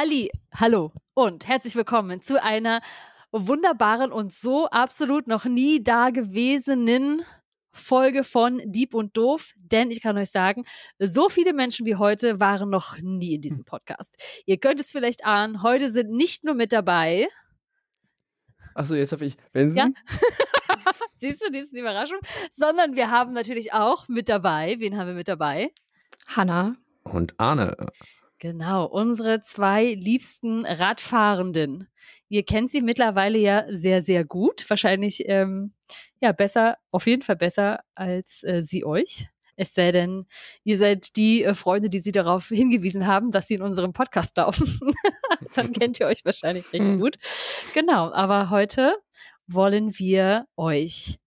Halli, hallo und herzlich willkommen zu einer wunderbaren und so absolut noch nie dagewesenen Folge von Dieb und Doof, denn ich kann euch sagen, so viele Menschen wie heute waren noch nie in diesem Podcast. Ihr könnt es vielleicht ahnen, heute sind nicht nur mit dabei. Achso, jetzt habe ich Benson. Ja. Siehst du, die ist die Überraschung. Sondern wir haben natürlich auch mit dabei, wen haben wir mit dabei? Hanna. Und Arne. Genau, unsere zwei liebsten Radfahrenden. Ihr kennt sie mittlerweile ja sehr, sehr gut. Wahrscheinlich ähm, ja besser, auf jeden Fall besser als äh, sie euch. Es sei denn, ihr seid die äh, Freunde, die sie darauf hingewiesen haben, dass sie in unserem Podcast laufen. Dann kennt ihr euch wahrscheinlich recht gut. Genau, aber heute wollen wir euch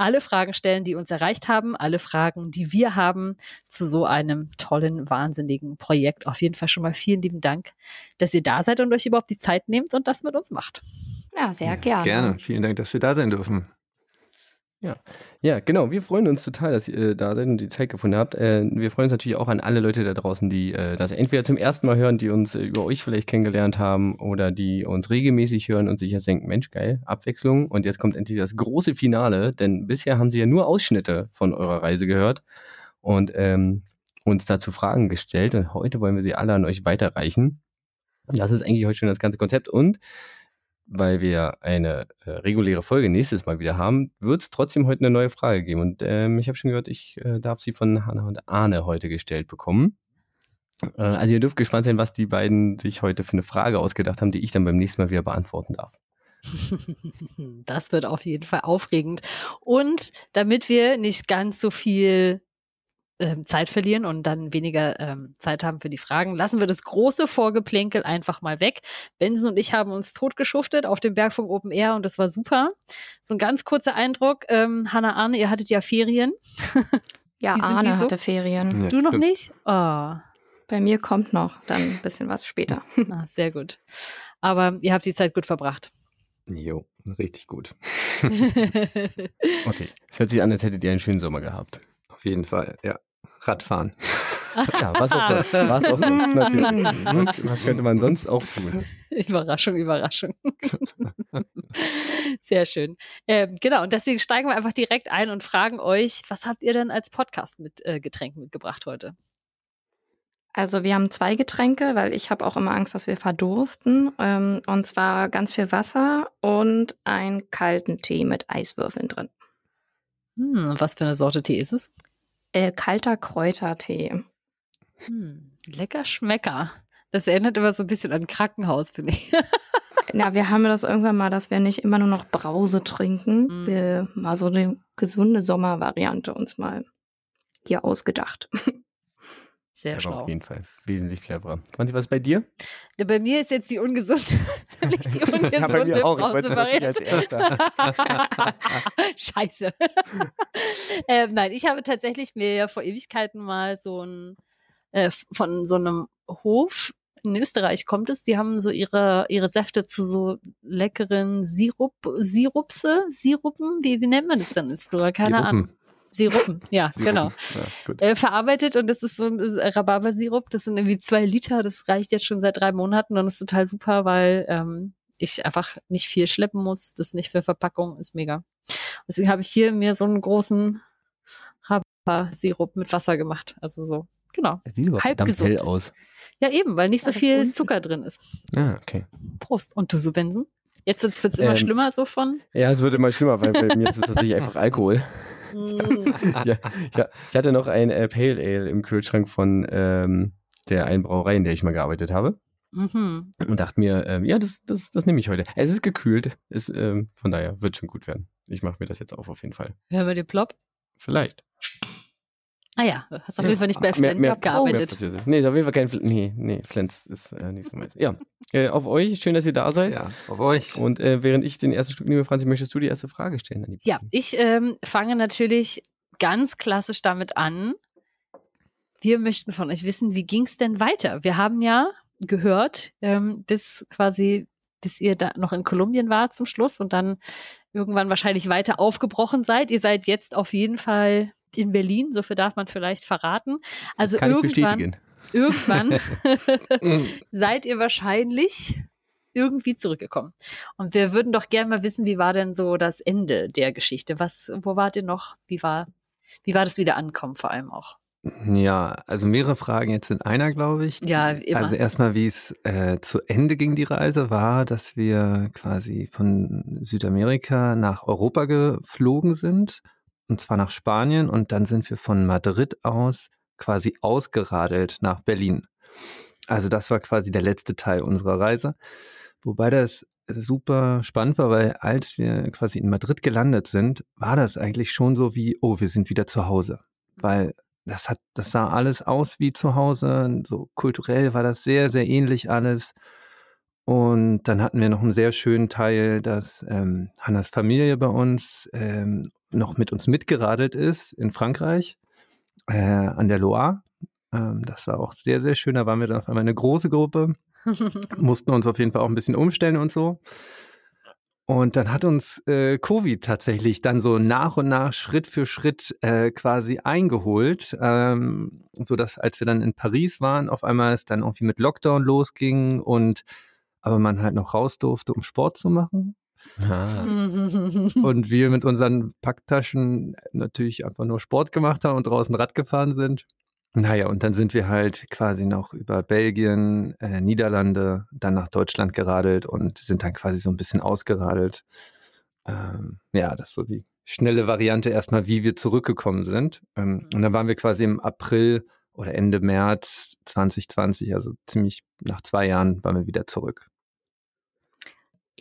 alle Fragen stellen, die uns erreicht haben, alle Fragen, die wir haben zu so einem tollen, wahnsinnigen Projekt. Auf jeden Fall schon mal vielen lieben Dank, dass ihr da seid und euch überhaupt die Zeit nehmt und das mit uns macht. Ja, sehr gerne. Gerne. Vielen Dank, dass wir da sein dürfen. Ja, ja, genau. Wir freuen uns total, dass ihr äh, da seid und die Zeit gefunden habt. Äh, wir freuen uns natürlich auch an alle Leute da draußen, die äh, das entweder zum ersten Mal hören, die uns über euch vielleicht kennengelernt haben oder die uns regelmäßig hören und sich jetzt denken, Mensch, geil, Abwechslung. Und jetzt kommt endlich das große Finale, denn bisher haben sie ja nur Ausschnitte von eurer Reise gehört und ähm, uns dazu Fragen gestellt. Und heute wollen wir sie alle an euch weiterreichen. Das ist eigentlich heute schon das ganze Konzept und weil wir eine äh, reguläre Folge nächstes Mal wieder haben, wird es trotzdem heute eine neue Frage geben. Und ähm, ich habe schon gehört, ich äh, darf sie von Hanna und Arne heute gestellt bekommen. Äh, also ihr dürft gespannt sein, was die beiden sich heute für eine Frage ausgedacht haben, die ich dann beim nächsten Mal wieder beantworten darf. Das wird auf jeden Fall aufregend. Und damit wir nicht ganz so viel ähm, Zeit verlieren und dann weniger ähm, Zeit haben für die Fragen, lassen wir das große Vorgeplänkel einfach mal weg. Benson und ich haben uns totgeschuftet auf dem Bergfunk Open Air und das war super. So ein ganz kurzer Eindruck. Ähm, Hanna Arne, ihr hattet ja Ferien. ja, Arne so? hatte Ferien. Ja, du noch nicht? Oh. Bei mir kommt noch dann ein bisschen was später. ah, sehr gut. Aber ihr habt die Zeit gut verbracht. Jo, richtig gut. okay. Es hört sich an, als hättet ihr einen schönen Sommer gehabt. Auf jeden Fall, ja. Radfahren. ja, was auch sonst. Was auch sonst, natürlich. Was könnte man sonst auch tun? Überraschung, Überraschung. Sehr schön. Ähm, genau, und deswegen steigen wir einfach direkt ein und fragen euch, was habt ihr denn als Podcast mit äh, Getränken mitgebracht heute? Also wir haben zwei Getränke, weil ich habe auch immer Angst, dass wir verdursten. Ähm, und zwar ganz viel Wasser und einen kalten Tee mit Eiswürfeln drin. Hm, was für eine Sorte Tee ist es? Äh, kalter Kräutertee. Hm, lecker Schmecker. Das erinnert immer so ein bisschen an Krankenhaus, finde ich. Ja, wir haben das irgendwann mal, dass wir nicht immer nur noch Brause trinken. Mm. Wir mal so eine gesunde Sommervariante uns mal hier ausgedacht. Sehr ja, schlau. Auf jeden Fall. Wesentlich cleverer. Franzi, was ist bei dir? Ja, bei mir ist jetzt die ungesunde, nicht die ungesunde ja, bei mir auch. Brausevariante. Scheiße. ähm, nein, ich habe tatsächlich mir ja vor Ewigkeiten mal so ein äh, von so einem Hof in Österreich kommt es, die haben so ihre, ihre Säfte zu so leckeren Sirup, Sirupse, Sirupen, wie, wie nennt man das denn ins Plural? Keine Ahnung. Sirupen, ja, Sirupen. genau. Ja, äh, verarbeitet und das ist so ein Rhabarbersirup. Das sind irgendwie zwei Liter. Das reicht jetzt schon seit drei Monaten und ist total super, weil ähm, ich einfach nicht viel schleppen muss. Das ist nicht für Verpackung, ist mega. Deswegen habe ich hier mir so einen großen Rhabarbersirup mit Wasser gemacht. Also so, genau. Sieht halb gesund. aus. Ja, eben, weil nicht so viel Zucker drin ist. Ah, okay. Prost. Und du so Benson? Jetzt wird es immer ähm, schlimmer so von? Ja, es wird immer schlimmer, weil bei mir ist es tatsächlich einfach Alkohol. Mm. ja, ja, ich hatte noch ein äh, Pale Ale im Kühlschrank von ähm, der einen Brauerei, in der ich mal gearbeitet habe. Mhm. Und dachte mir, ähm, ja, das, das, das nehme ich heute. Es ist gekühlt. Es, ähm, von daher wird schon gut werden. Ich mache mir das jetzt auf, auf jeden Fall. Hören wir den Plop? Vielleicht. Ah ja, hast auf jeden Fall nicht bei Flens mehr, mehr, gearbeitet. Mehr nee, ist auf jeden Fall kein Flens. Nee, nee, Flens ist äh, nichts mehr. Ja, äh, auf euch. Schön, dass ihr da seid. Ja, auf euch. Und äh, während ich den ersten Stück nehme, Franzi, möchtest du die erste Frage stellen? ja, ich ähm, fange natürlich ganz klassisch damit an. Wir möchten von euch wissen, wie ging es denn weiter? Wir haben ja gehört, ähm, bis quasi, bis ihr da noch in Kolumbien war zum Schluss und dann irgendwann wahrscheinlich weiter aufgebrochen seid. Ihr seid jetzt auf jeden Fall in Berlin, so viel darf man vielleicht verraten. Also Kann irgendwann. Irgendwann seid ihr wahrscheinlich irgendwie zurückgekommen. Und wir würden doch gerne mal wissen, wie war denn so das Ende der Geschichte? Was, wo wart ihr noch? Wie war, wie war das Wiederankommen vor allem auch? Ja, also mehrere Fragen jetzt in einer, glaube ich. Ja, immer. Also erstmal, wie es äh, zu Ende ging, die Reise, war, dass wir quasi von Südamerika nach Europa geflogen sind, und zwar nach Spanien, und dann sind wir von Madrid aus quasi ausgeradelt nach Berlin. Also das war quasi der letzte Teil unserer Reise. Wobei das super spannend war, weil als wir quasi in Madrid gelandet sind, war das eigentlich schon so wie, oh, wir sind wieder zu Hause. Weil das hat, das sah alles aus wie zu Hause. So kulturell war das sehr, sehr ähnlich alles. Und dann hatten wir noch einen sehr schönen Teil, dass ähm, Hannas Familie bei uns ähm, noch mit uns mitgeradelt ist in Frankreich äh, an der Loire. Ähm, das war auch sehr, sehr schön. Da waren wir dann auf einmal eine große Gruppe, mussten uns auf jeden Fall auch ein bisschen umstellen und so. Und dann hat uns äh, Covid tatsächlich dann so nach und nach Schritt für Schritt äh, quasi eingeholt, ähm, so dass als wir dann in Paris waren, auf einmal es dann irgendwie mit Lockdown losging und aber man halt noch raus durfte, um Sport zu machen. Ah. und wir mit unseren Packtaschen natürlich einfach nur Sport gemacht haben und draußen Rad gefahren sind. Naja, und dann sind wir halt quasi noch über Belgien, äh, Niederlande, dann nach Deutschland geradelt und sind dann quasi so ein bisschen ausgeradelt. Ähm, ja, das ist so die schnelle Variante erstmal, wie wir zurückgekommen sind. Ähm, und dann waren wir quasi im April oder Ende März 2020, also ziemlich nach zwei Jahren, waren wir wieder zurück.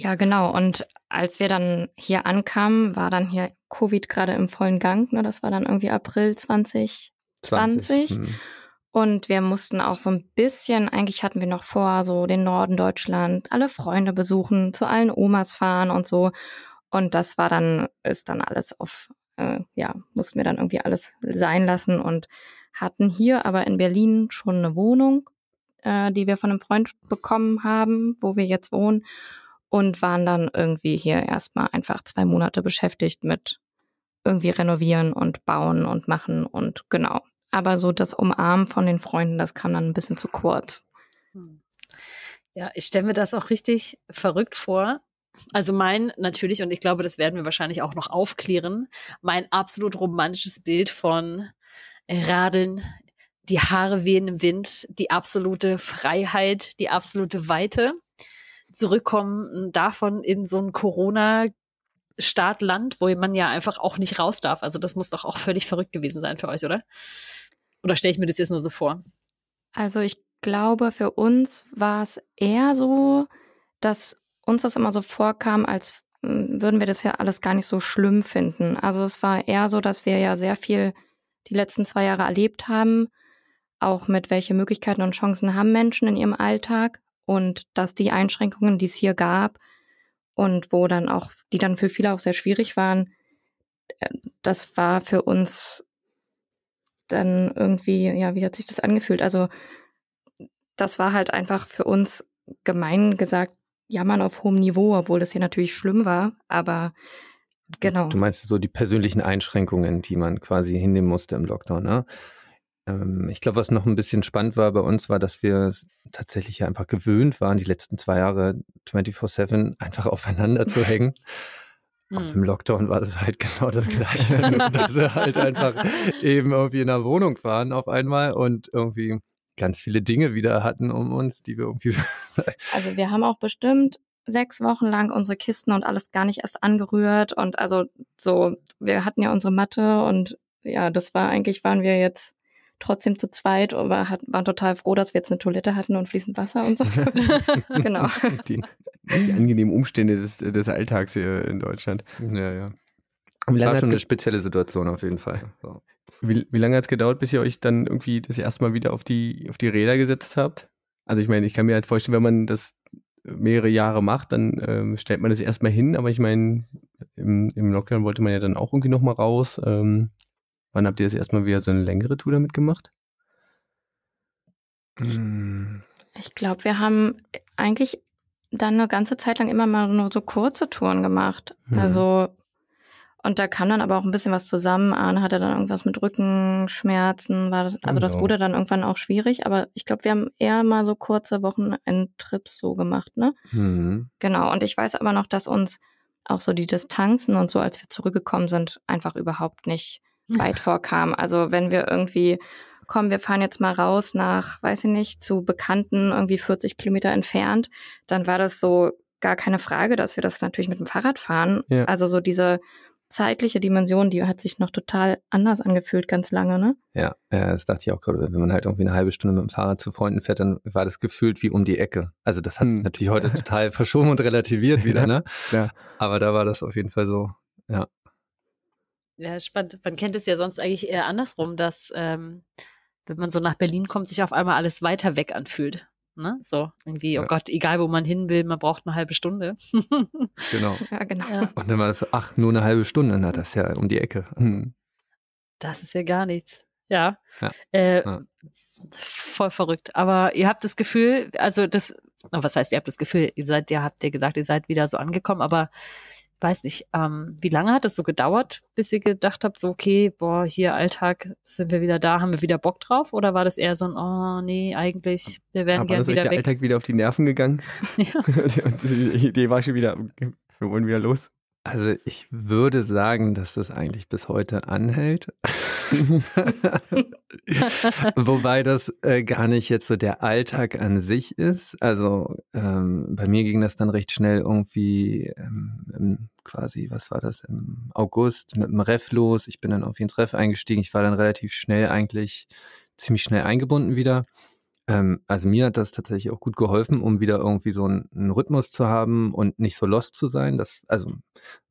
Ja, genau. Und als wir dann hier ankamen, war dann hier Covid gerade im vollen Gang. Ne? Das war dann irgendwie April 2020. 20. Hm. Und wir mussten auch so ein bisschen, eigentlich hatten wir noch vor, so den Norden Deutschland, alle Freunde besuchen, zu allen Omas fahren und so. Und das war dann, ist dann alles auf, äh, ja, mussten wir dann irgendwie alles sein lassen und hatten hier aber in Berlin schon eine Wohnung, äh, die wir von einem Freund bekommen haben, wo wir jetzt wohnen. Und waren dann irgendwie hier erstmal einfach zwei Monate beschäftigt mit irgendwie renovieren und bauen und machen und genau. Aber so das Umarmen von den Freunden, das kam dann ein bisschen zu kurz. Hm. Ja, ich stelle mir das auch richtig verrückt vor. Also mein natürlich, und ich glaube, das werden wir wahrscheinlich auch noch aufklären, mein absolut romantisches Bild von Radeln, die Haare wehen im Wind, die absolute Freiheit, die absolute Weite, zurückkommen davon in so ein Corona Staat, Land, wo man ja einfach auch nicht raus darf. Also das muss doch auch völlig verrückt gewesen sein für euch, oder? Oder stelle ich mir das jetzt nur so vor? Also ich glaube, für uns war es eher so, dass uns das immer so vorkam, als hm, würden wir das ja alles gar nicht so schlimm finden. Also es war eher so, dass wir ja sehr viel die letzten zwei Jahre erlebt haben, auch mit welche Möglichkeiten und Chancen haben Menschen in ihrem Alltag und dass die Einschränkungen, die es hier gab, und wo dann auch, die dann für viele auch sehr schwierig waren, äh, das war für uns dann irgendwie, ja, wie hat sich das angefühlt? Also das war halt einfach für uns gemein gesagt Jammern auf hohem Niveau, obwohl das hier natürlich schlimm war, aber genau. Du meinst so die persönlichen Einschränkungen, die man quasi hinnehmen musste im Lockdown, ne? Ähm, ich glaube, was noch ein bisschen spannend war bei uns, war, dass wir tatsächlich einfach gewöhnt waren, die letzten zwei Jahre 24-7 einfach aufeinander zu hängen. Hm. im Lockdown war das halt genau das Gleiche, dass wir halt einfach eben irgendwie in der Wohnung waren auf einmal und irgendwie ganz viele Dinge wieder hatten um uns, die wir irgendwie. also wir haben auch bestimmt sechs Wochen lang unsere Kisten und alles gar nicht erst angerührt und also so, wir hatten ja unsere Matte und ja, das war eigentlich, waren wir jetzt trotzdem zu zweit, aber hat, waren total froh, dass wir jetzt eine Toilette hatten und fließend Wasser und so. genau. Die, die, angenehmen Umstände des, des Alltags hier in Deutschland. Ja, ja. Wie War schon eine spezielle Situation auf jeden Fall. So. Wie, wie lange hat es gedauert, bis ihr euch dann irgendwie das erste Mal wieder auf die, auf die Räder gesetzt habt? Also ich meine, ich kann mir halt vorstellen, wenn man das mehrere Jahre macht, dann ähm, stellt man das erstmal hin, aber ich meine, im, im Lockdown wollte man ja dann auch irgendwie nochmal raus. Ähm, Wann habt ihr das erstmal wieder so eine längere Tour damit gemacht? Ich glaube, wir haben eigentlich dann eine ganze Zeit lang immer mal nur so kurze Touren gemacht. Mhm. Also Und da kam dann aber auch ein bisschen was zusammen. Arne hatte dann irgendwas mit Rückenschmerzen. War das, also das wurde dann irgendwann auch schwierig. Aber ich glaube, wir haben eher mal so kurze Wochenendtrips so gemacht, ne? Mhm. Genau. Und ich weiß aber noch, dass uns auch so die Distanzen und so, als wir zurückgekommen sind, einfach überhaupt nicht weit vorkam. Also wenn wir irgendwie, komm, wir fahren jetzt mal raus nach, weiß ich nicht, zu Bekannten, irgendwie 40 Kilometer entfernt, dann war das so gar keine Frage, dass wir das natürlich mit dem Fahrrad fahren. Ja. Also so diese zeitliche Dimension, die hat sich noch total anders angefühlt ganz lange, ne? Ja, ja, das dachte ich auch gerade, wenn man halt irgendwie eine halbe Stunde mit dem Fahrrad zu Freunden fährt, dann war das gefühlt wie um die Ecke. Also das hat hm. sich natürlich heute total verschoben und relativiert wieder, ne? Ja. Aber da war das auf jeden Fall so, ja. Ja, spannend. Man kennt es ja sonst eigentlich eher andersrum, dass ähm, wenn man so nach Berlin kommt, sich auf einmal alles weiter weg anfühlt. Ne? So, irgendwie, oh ja. Gott, egal wo man hin will, man braucht eine halbe Stunde. genau. Ja, genau. Ja. Und dann war das, ach, nur eine halbe Stunde, na, das ist ja um die Ecke. Hm. Das ist ja gar nichts. Ja. Äh, voll verrückt. Aber ihr habt das Gefühl, also das, was heißt, ihr habt das Gefühl, ihr seid, ihr habt ja gesagt, ihr seid wieder so angekommen, aber weiß nicht, ähm, wie lange hat es so gedauert, bis ihr gedacht habt, so, okay, boah, hier Alltag, sind wir wieder da, haben wir wieder Bock drauf? Oder war das eher so ein, oh, nee, eigentlich, wir werden gerne wieder der weg? Alltag wieder auf die Nerven gegangen? Ja. die Idee war schon wieder, wir wollen wieder los. Also ich würde sagen, dass das eigentlich bis heute anhält. Wobei das äh, gar nicht jetzt so der Alltag an sich ist. Also ähm, bei mir ging das dann recht schnell irgendwie ähm, quasi, was war das, im August mit dem Ref los. Ich bin dann auf ins Ref eingestiegen. Ich war dann relativ schnell eigentlich ziemlich schnell eingebunden wieder. Ähm, also mir hat das tatsächlich auch gut geholfen, um wieder irgendwie so einen, einen, Rhythmus zu haben und nicht so lost zu sein. Das also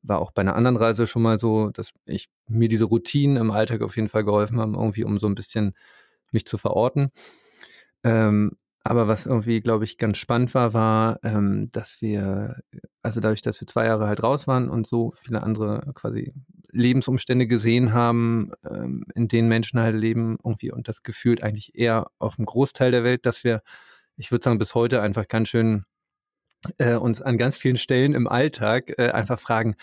war auch bei einer anderen Reise schon mal so, dass ich mir diese Routinen im Alltag auf jeden Fall geholfen haben, irgendwie um so ein bisschen mich zu verorten. Ähm, aber was irgendwie, glaube ich, ganz spannend war, war, ähm, dass wir, also dadurch, dass wir zwei Jahre halt raus waren und so viele andere quasi Lebensumstände gesehen haben, ähm, in denen Menschen halt leben, irgendwie und das gefühlt eigentlich eher auf dem Großteil der Welt, dass wir, ich würde sagen, bis heute einfach ganz schön äh, uns an ganz vielen Stellen im Alltag äh, einfach fragen,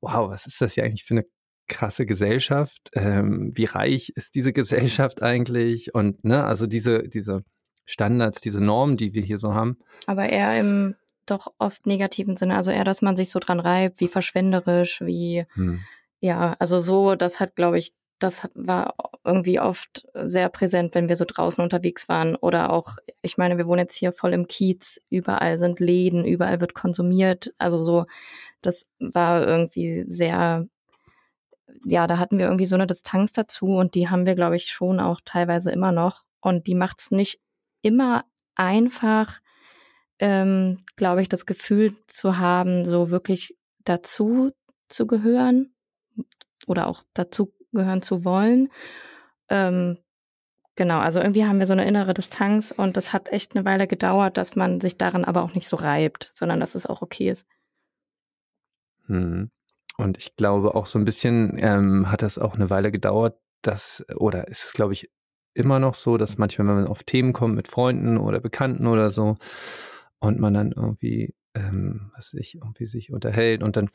wow, was ist das hier eigentlich für eine krasse Gesellschaft? Ähm, wie reich ist diese Gesellschaft eigentlich? Und ne, also diese, diese Standards, diese Normen, die wir hier so haben. Aber eher im doch oft negativen Sinne. Also eher, dass man sich so dran reibt, wie verschwenderisch, wie, hm. ja, also so, das hat, glaube ich, das hat, war irgendwie oft sehr präsent, wenn wir so draußen unterwegs waren. Oder auch, ich meine, wir wohnen jetzt hier voll im Kiez, überall sind Läden, überall wird konsumiert. Also so, das war irgendwie sehr, ja, da hatten wir irgendwie so eine Distanz dazu und die haben wir, glaube ich, schon auch teilweise immer noch. Und die macht es nicht immer einfach, ähm, glaube ich, das Gefühl zu haben, so wirklich dazu zu gehören oder auch dazu gehören zu wollen. Ähm, genau, also irgendwie haben wir so eine innere Distanz und das hat echt eine Weile gedauert, dass man sich daran aber auch nicht so reibt, sondern dass es auch okay ist. Hm. Und ich glaube auch so ein bisschen ähm, hat das auch eine Weile gedauert, dass, oder ist es, glaube ich, immer noch so, dass manchmal, wenn man auf Themen kommt mit Freunden oder Bekannten oder so und man dann irgendwie, ähm, was sich irgendwie sich unterhält und dann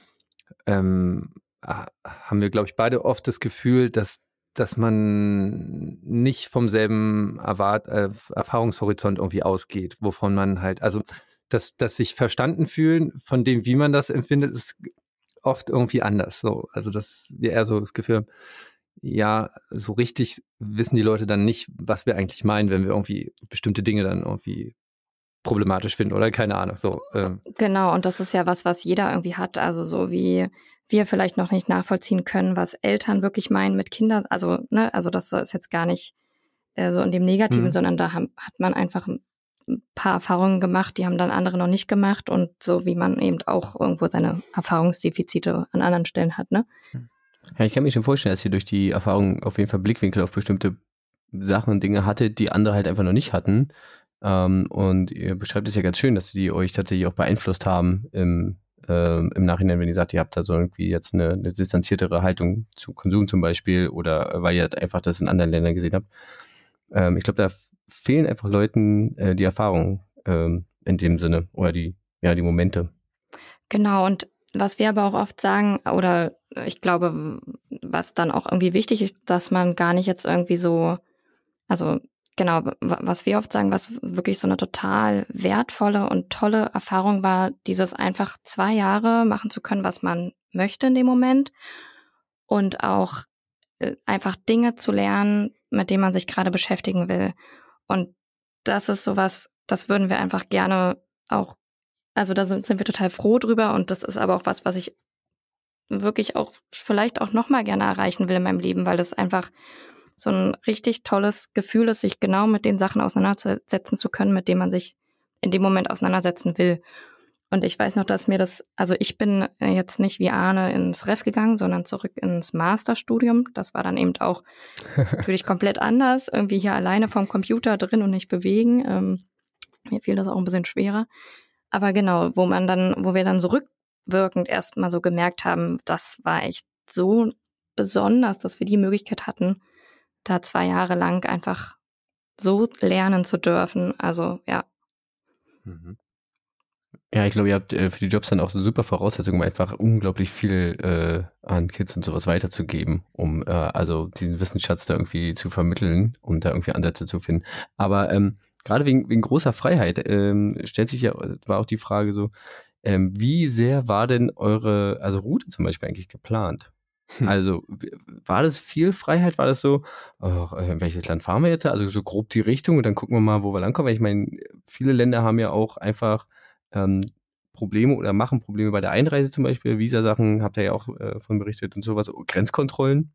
ähm, haben wir, glaube ich, beide oft das Gefühl, dass dass man nicht vom selben Erwart äh, Erfahrungshorizont irgendwie ausgeht, wovon man halt, also dass, dass sich verstanden fühlen von dem, wie man das empfindet, ist oft irgendwie anders. So, also dass wir eher so das Gefühl haben, ja, so richtig wissen die Leute dann nicht, was wir eigentlich meinen, wenn wir irgendwie bestimmte Dinge dann irgendwie problematisch finden oder keine Ahnung. So, ähm. Genau, und das ist ja was, was jeder irgendwie hat. Also so wie wir vielleicht noch nicht nachvollziehen können, was Eltern wirklich meinen mit Kindern. Also, ne, also das ist jetzt gar nicht äh, so in dem Negativen, hm. sondern da haben, hat man einfach ein paar Erfahrungen gemacht, die haben dann andere noch nicht gemacht und so wie man eben auch irgendwo seine Erfahrungsdefizite an anderen Stellen hat, ne? Hm. Ja, ich kann mir schon vorstellen, dass ihr durch die Erfahrung auf jeden Fall Blickwinkel auf bestimmte Sachen und Dinge hattet, die andere halt einfach noch nicht hatten. Ähm, und ihr beschreibt es ja ganz schön, dass die euch tatsächlich auch beeinflusst haben im, ähm, im Nachhinein, wenn ihr sagt, ihr habt da so irgendwie jetzt eine, eine distanziertere Haltung zu Konsum zum Beispiel oder weil ihr einfach das in anderen Ländern gesehen habt. Ähm, ich glaube, da fehlen einfach Leuten äh, die Erfahrungen ähm, in dem Sinne oder die, ja, die Momente. Genau, und was wir aber auch oft sagen, oder ich glaube, was dann auch irgendwie wichtig ist, dass man gar nicht jetzt irgendwie so, also genau, was wir oft sagen, was wirklich so eine total wertvolle und tolle Erfahrung war, dieses einfach zwei Jahre machen zu können, was man möchte in dem Moment und auch äh, einfach Dinge zu lernen, mit denen man sich gerade beschäftigen will. Und das ist sowas, das würden wir einfach gerne auch, also da sind, sind wir total froh drüber und das ist aber auch was, was ich wirklich auch vielleicht auch nochmal gerne erreichen will in meinem Leben, weil das einfach so ein richtig tolles Gefühl ist, sich genau mit den Sachen auseinandersetzen zu können, mit denen man sich in dem Moment auseinandersetzen will. Und ich weiß noch, dass mir das, also ich bin jetzt nicht wie Arne ins Ref gegangen, sondern zurück ins Masterstudium. Das war dann eben auch natürlich komplett anders. Irgendwie hier alleine vom Computer drin und nicht bewegen. Ähm, mir fiel das auch ein bisschen schwerer. Aber genau, wo man dann, wo wir dann so rückwirkend erstmal so gemerkt haben, das war echt so besonders, dass wir die Möglichkeit hatten, da zwei Jahre lang einfach so lernen zu dürfen. Also ja. Mhm. Ja, ich glaube, ihr habt äh, für die Jobs dann auch so super Voraussetzungen, um einfach unglaublich viel äh, an Kids und sowas weiterzugeben, um äh, also diesen Wissensschatz da irgendwie zu vermitteln, um da irgendwie Ansätze zu finden. Aber ähm, gerade wegen, wegen großer Freiheit ähm, stellt sich ja, war auch die Frage so, ähm, wie sehr war denn eure, also Route zum Beispiel eigentlich geplant? Hm. Also war das viel Freiheit? War das so, oh, in welches Land fahren wir jetzt? Also so grob die Richtung und dann gucken wir mal, wo wir langkommen. Weil ich meine, viele Länder haben ja auch einfach ähm, Probleme oder machen Probleme bei der Einreise zum Beispiel. Visa-Sachen habt ihr ja auch äh, von berichtet und sowas. Grenzkontrollen.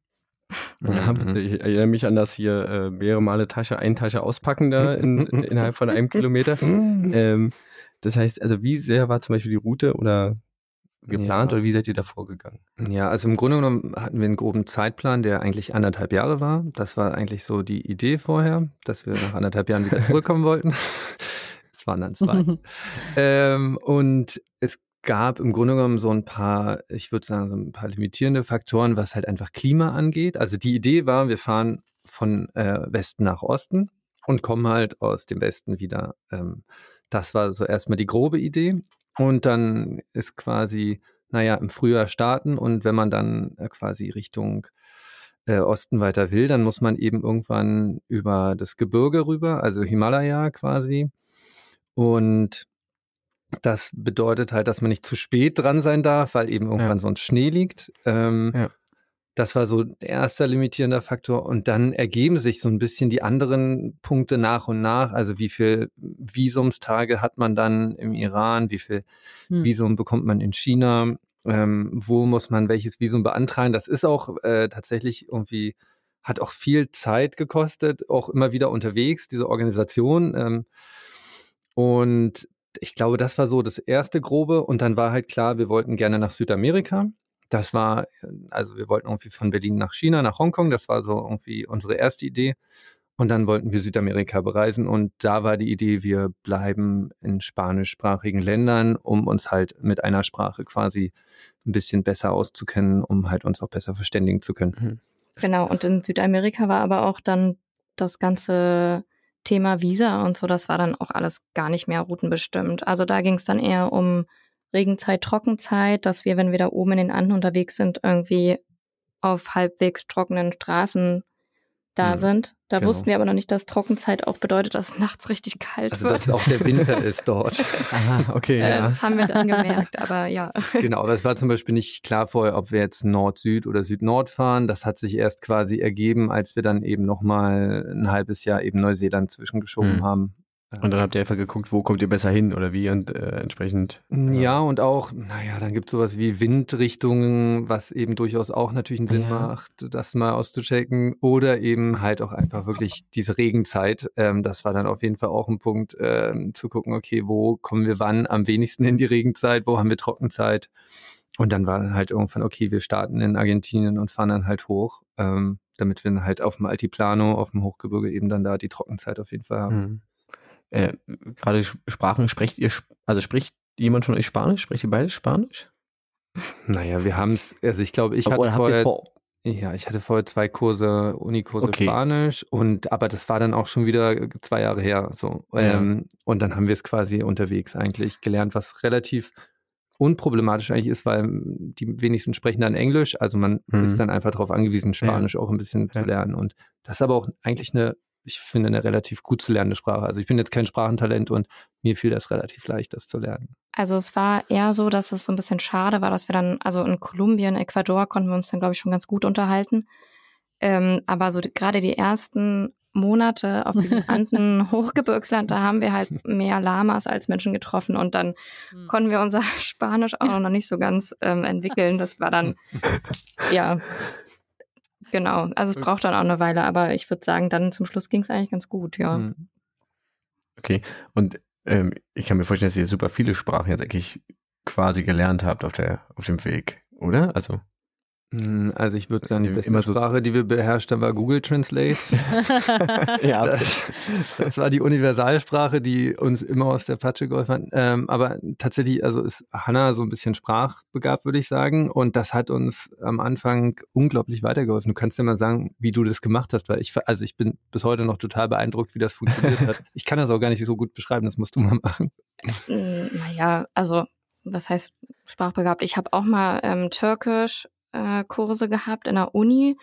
Mhm. Ich erinnere mich an das hier äh, mehrere Male Tasche ein, Tasche auspacken da in, in, innerhalb von einem Kilometer. ähm, das heißt, also wie sehr war zum Beispiel die Route oder geplant ja. oder wie seid ihr da vorgegangen? Ja, also im Grunde genommen hatten wir einen groben Zeitplan, der eigentlich anderthalb Jahre war. Das war eigentlich so die Idee vorher, dass wir nach anderthalb Jahren wieder zurückkommen wollten waren dann zwei. ähm, und es gab im Grunde genommen so ein paar, ich würde sagen, so ein paar limitierende Faktoren, was halt einfach Klima angeht. Also die Idee war, wir fahren von äh, Westen nach Osten und kommen halt aus dem Westen wieder. Ähm, das war so erstmal die grobe Idee. Und dann ist quasi, naja, im Frühjahr starten und wenn man dann äh, quasi Richtung äh, Osten weiter will, dann muss man eben irgendwann über das Gebirge rüber, also Himalaya quasi. Und das bedeutet halt, dass man nicht zu spät dran sein darf, weil eben irgendwann ja. sonst Schnee liegt. Ähm, ja. Das war so der erste limitierender Faktor. Und dann ergeben sich so ein bisschen die anderen Punkte nach und nach. Also wie viel Visumstage hat man dann im Iran? Wie viel hm. Visum bekommt man in China? Ähm, wo muss man welches Visum beantragen? Das ist auch äh, tatsächlich irgendwie, hat auch viel Zeit gekostet, auch immer wieder unterwegs, diese Organisation. Ähm, und ich glaube, das war so das erste grobe. Und dann war halt klar, wir wollten gerne nach Südamerika. Das war, also wir wollten irgendwie von Berlin nach China, nach Hongkong. Das war so irgendwie unsere erste Idee. Und dann wollten wir Südamerika bereisen. Und da war die Idee, wir bleiben in spanischsprachigen Ländern, um uns halt mit einer Sprache quasi ein bisschen besser auszukennen, um halt uns auch besser verständigen zu können. Mhm. Genau. Und in Südamerika war aber auch dann das ganze Thema Visa und so, das war dann auch alles gar nicht mehr routenbestimmt. Also da ging es dann eher um Regenzeit, Trockenzeit, dass wir, wenn wir da oben in den Anden unterwegs sind, irgendwie auf halbwegs trockenen Straßen da mhm. sind. Da genau. wussten wir aber noch nicht, dass Trockenzeit auch bedeutet, dass es nachts richtig kalt also, wird. Also dass auch der Winter ist dort. Aha, okay. Äh, ja. Das haben wir dann gemerkt, aber ja. Genau, aber es war zum Beispiel nicht klar vorher, ob wir jetzt Nord-Süd oder Süd-Nord fahren. Das hat sich erst quasi ergeben, als wir dann eben nochmal ein halbes Jahr eben Neuseeland zwischengeschoben mhm. haben. Und dann habt ihr einfach geguckt, wo kommt ihr besser hin oder wie und äh, entsprechend. Ja, ja, und auch, naja, dann gibt es sowas wie Windrichtungen, was eben durchaus auch natürlich einen Sinn ja. macht, das mal auszuchecken. Oder eben halt auch einfach wirklich diese Regenzeit. Ähm, das war dann auf jeden Fall auch ein Punkt, ähm, zu gucken, okay, wo kommen wir wann am wenigsten in die Regenzeit, wo haben wir Trockenzeit. Und dann war dann halt irgendwann, okay, wir starten in Argentinien und fahren dann halt hoch, ähm, damit wir dann halt auf dem Altiplano, auf dem Hochgebirge eben dann da die Trockenzeit auf jeden Fall haben. Mhm. Äh, Gerade Sprachen, sprecht ihr, also spricht jemand von euch Spanisch? Sprecht ihr beide Spanisch? Naja, wir haben es, also ich glaube, ich hatte vorher, ja, ich hatte vorher zwei Kurse, Unikurse okay. Spanisch und aber das war dann auch schon wieder zwei Jahre her. So. Ja. Ähm, und dann haben wir es quasi unterwegs eigentlich gelernt, was relativ unproblematisch eigentlich ist, weil die wenigsten sprechen dann Englisch. Also man mhm. ist dann einfach darauf angewiesen, Spanisch ja. auch ein bisschen ja. zu lernen. Und das ist aber auch eigentlich eine, ich finde, eine relativ gut zu lernende Sprache. Also ich bin jetzt kein Sprachentalent und mir fiel das relativ leicht, das zu lernen. Also es war eher so, dass es so ein bisschen schade war, dass wir dann, also in Kolumbien, Ecuador konnten wir uns dann, glaube ich, schon ganz gut unterhalten. Ähm, aber so gerade die ersten Monate auf diesem Anden-Hochgebirgsland, da haben wir halt mehr Lamas als Menschen getroffen und dann mhm. konnten wir unser Spanisch auch noch nicht so ganz ähm, entwickeln. Das war dann, ja, genau. Also es braucht dann auch eine Weile, aber ich würde sagen, dann zum Schluss ging es eigentlich ganz gut, ja. Hm. Okay, und ähm, ich kann mir vorstellen, dass ihr super viele Sprachen jetzt eigentlich quasi gelernt habt auf, der, auf dem Weg, oder? Also also ich würde sagen, die beste Sprache, die wir beherrscht haben, war Google Translate. ja. Das, das, war die Universalsprache, die uns immer aus der Patsche geholfen hat. Ähm, aber tatsächlich, also ist Hannah so ein bisschen sprachbegabt, würde ich sagen. Und das hat uns am Anfang unglaublich weitergeholfen. Du kannst ja mal sagen, wie du das gemacht hast, weil ich, also ich bin bis heute noch total beeindruckt, wie das funktioniert hat. Ich kann das auch gar nicht so gut beschreiben, das musst du mal machen. Naja, also was heißt sprachbegabt? Ich habe auch mal ähm, Türkisch äh, Kurse gehabt in der Uni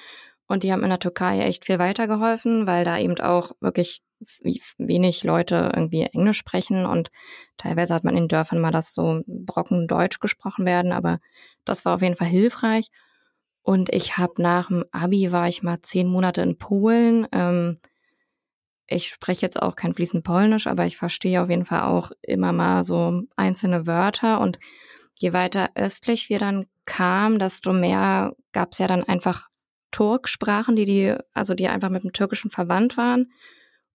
und die haben in der Türkei echt viel weitergeholfen, weil da eben auch wirklich wenig Leute irgendwie Englisch sprechen und teilweise hat man in Dörfern mal das so Brocken Deutsch gesprochen werden, aber das war auf jeden Fall hilfreich. Und ich habe nach dem Abi war ich mal zehn Monate in Polen. Ähm, ich spreche jetzt auch kein fließend Polnisch, aber ich verstehe auf jeden Fall auch immer mal so einzelne Wörter und je weiter östlich wir dann kamen, desto mehr gab es ja dann einfach Turksprachen, die die, also die einfach mit dem Türkischen verwandt waren.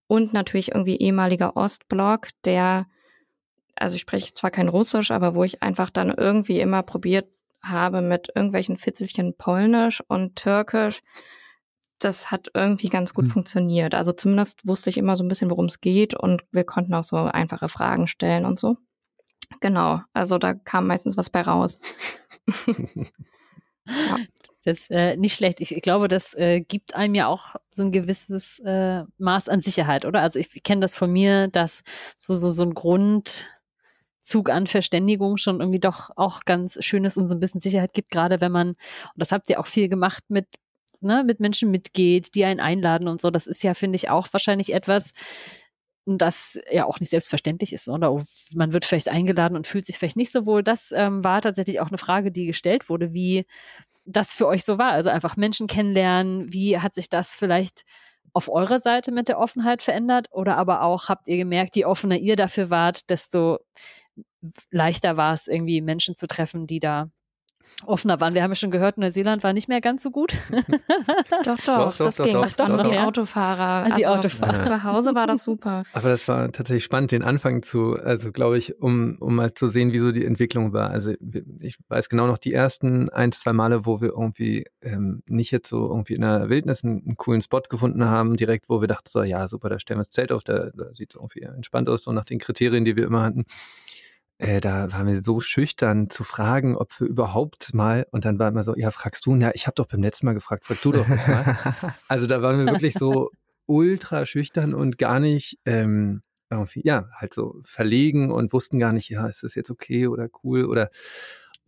Und natürlich irgendwie ehemaliger Ostblock, der, also ich spreche zwar kein Russisch, aber wo ich einfach dann irgendwie immer probiert habe mit irgendwelchen Fitzelchen Polnisch und Türkisch. Das hat irgendwie ganz gut mhm. funktioniert. Also zumindest wusste ich immer so ein bisschen, worum es geht und wir konnten auch so einfache Fragen stellen und so. Genau, also da kam meistens was bei raus. ja. Das äh, nicht schlecht. Ich, ich glaube, das äh, gibt einem ja auch so ein gewisses äh, Maß an Sicherheit, oder? Also ich kenne das von mir, dass so, so, so ein Grundzug an Verständigung schon irgendwie doch auch ganz schön ist und so ein bisschen Sicherheit gibt, gerade wenn man, und das habt ihr auch viel gemacht mit Ne, mit Menschen mitgeht, die einen einladen und so. Das ist ja, finde ich, auch wahrscheinlich etwas, das ja auch nicht selbstverständlich ist. Oder man wird vielleicht eingeladen und fühlt sich vielleicht nicht so wohl. Das ähm, war tatsächlich auch eine Frage, die gestellt wurde, wie das für euch so war. Also einfach Menschen kennenlernen. Wie hat sich das vielleicht auf eurer Seite mit der Offenheit verändert? Oder aber auch habt ihr gemerkt, je offener ihr dafür wart, desto leichter war es, irgendwie Menschen zu treffen, die da offener waren. Wir haben ja schon gehört, Neuseeland war nicht mehr ganz so gut. doch, doch, doch, das doch, ging. Doch, doch, doch, die Autofahrer. Also die Autofahrer. Zu Hause war das super. Aber das war tatsächlich spannend, den Anfang zu, also glaube ich, um, um mal zu sehen, wieso die Entwicklung war. Also ich weiß genau noch die ersten ein, zwei Male, wo wir irgendwie ähm, nicht jetzt so irgendwie in der Wildnis einen, einen, coolen Spot gefunden haben, direkt, wo wir dachten, so, ja, super, da stellen wir das Zelt auf, da, da sieht es irgendwie entspannt aus, so nach den Kriterien, die wir immer hatten äh, da waren wir so schüchtern zu fragen, ob wir überhaupt mal, und dann war immer so, ja, fragst du? Ja, ich habe doch beim letzten Mal gefragt, frag du doch jetzt mal. also da waren wir wirklich so ultra schüchtern und gar nicht, ähm, irgendwie, ja, halt so verlegen und wussten gar nicht, ja, ist das jetzt okay oder cool oder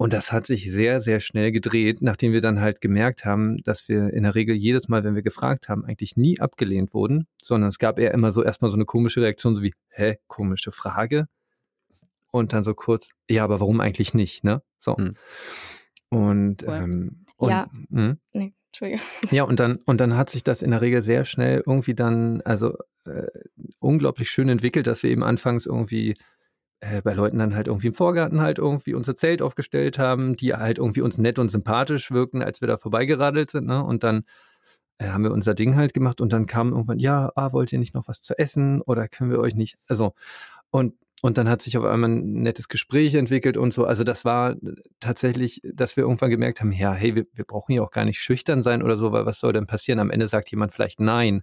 und das hat sich sehr, sehr schnell gedreht, nachdem wir dann halt gemerkt haben, dass wir in der Regel jedes Mal, wenn wir gefragt haben, eigentlich nie abgelehnt wurden, sondern es gab eher immer so erstmal so eine komische Reaktion, so wie, hä, komische Frage? Und dann so kurz, ja, aber warum eigentlich nicht, ne? So. Hm. Und, ähm, und, ja. Mh? Hm? Nee, Entschuldigung. Ja, und dann, und dann hat sich das in der Regel sehr schnell irgendwie dann, also äh, unglaublich schön entwickelt, dass wir eben anfangs irgendwie äh, bei Leuten dann halt irgendwie im Vorgarten halt irgendwie unser Zelt aufgestellt haben, die halt irgendwie uns nett und sympathisch wirken, als wir da vorbeigeradelt sind, ne? Und dann äh, haben wir unser Ding halt gemacht und dann kam irgendwann, ja, ah, wollt ihr nicht noch was zu essen oder können wir euch nicht, also, und und dann hat sich auf einmal ein nettes Gespräch entwickelt und so. Also das war tatsächlich, dass wir irgendwann gemerkt haben, ja, hey, wir, wir brauchen ja auch gar nicht schüchtern sein oder so, weil was soll denn passieren? Am Ende sagt jemand vielleicht nein.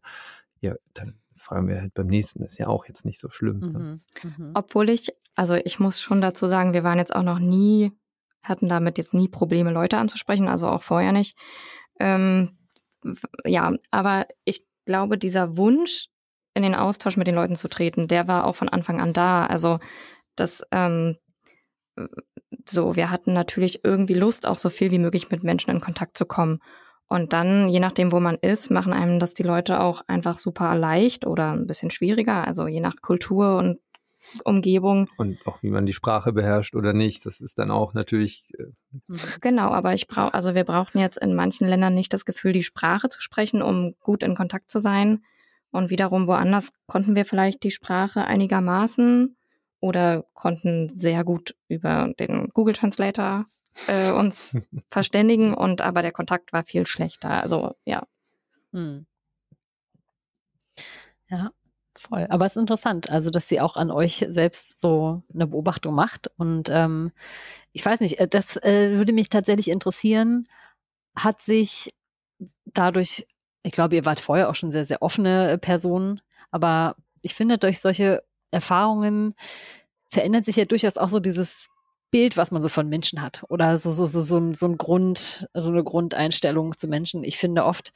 Ja, dann fragen wir halt beim nächsten. Das ist ja auch jetzt nicht so schlimm. Ne? Mhm, mhm. Obwohl ich, also ich muss schon dazu sagen, wir waren jetzt auch noch nie, hatten damit jetzt nie Probleme, Leute anzusprechen, also auch vorher nicht. Ähm, ja, aber ich glaube, dieser Wunsch, in den Austausch mit den Leuten zu treten, der war auch von Anfang an da. Also das, ähm, so, wir hatten natürlich irgendwie Lust, auch so viel wie möglich mit Menschen in Kontakt zu kommen. Und dann, je nachdem, wo man ist, machen einem das die Leute auch einfach super leicht oder ein bisschen schwieriger. Also je nach Kultur und Umgebung. Und auch wie man die Sprache beherrscht oder nicht, das ist dann auch natürlich. Äh genau, aber ich brauche, also wir brauchten jetzt in manchen Ländern nicht das Gefühl, die Sprache zu sprechen, um gut in Kontakt zu sein. Und wiederum woanders konnten wir vielleicht die Sprache einigermaßen oder konnten sehr gut über den Google Translator äh, uns verständigen und aber der Kontakt war viel schlechter. Also ja. Hm. Ja, voll. Aber es ist interessant, also dass sie auch an euch selbst so eine Beobachtung macht. Und ähm, ich weiß nicht, äh, das äh, würde mich tatsächlich interessieren. Hat sich dadurch, ich glaube, ihr wart vorher auch schon sehr, sehr offene äh, Personen, aber ich finde, durch solche Erfahrungen verändert sich ja durchaus auch so dieses Bild, was man so von Menschen hat oder so, so, so, so, so ein Grund, so eine Grundeinstellung zu Menschen. Ich finde oft,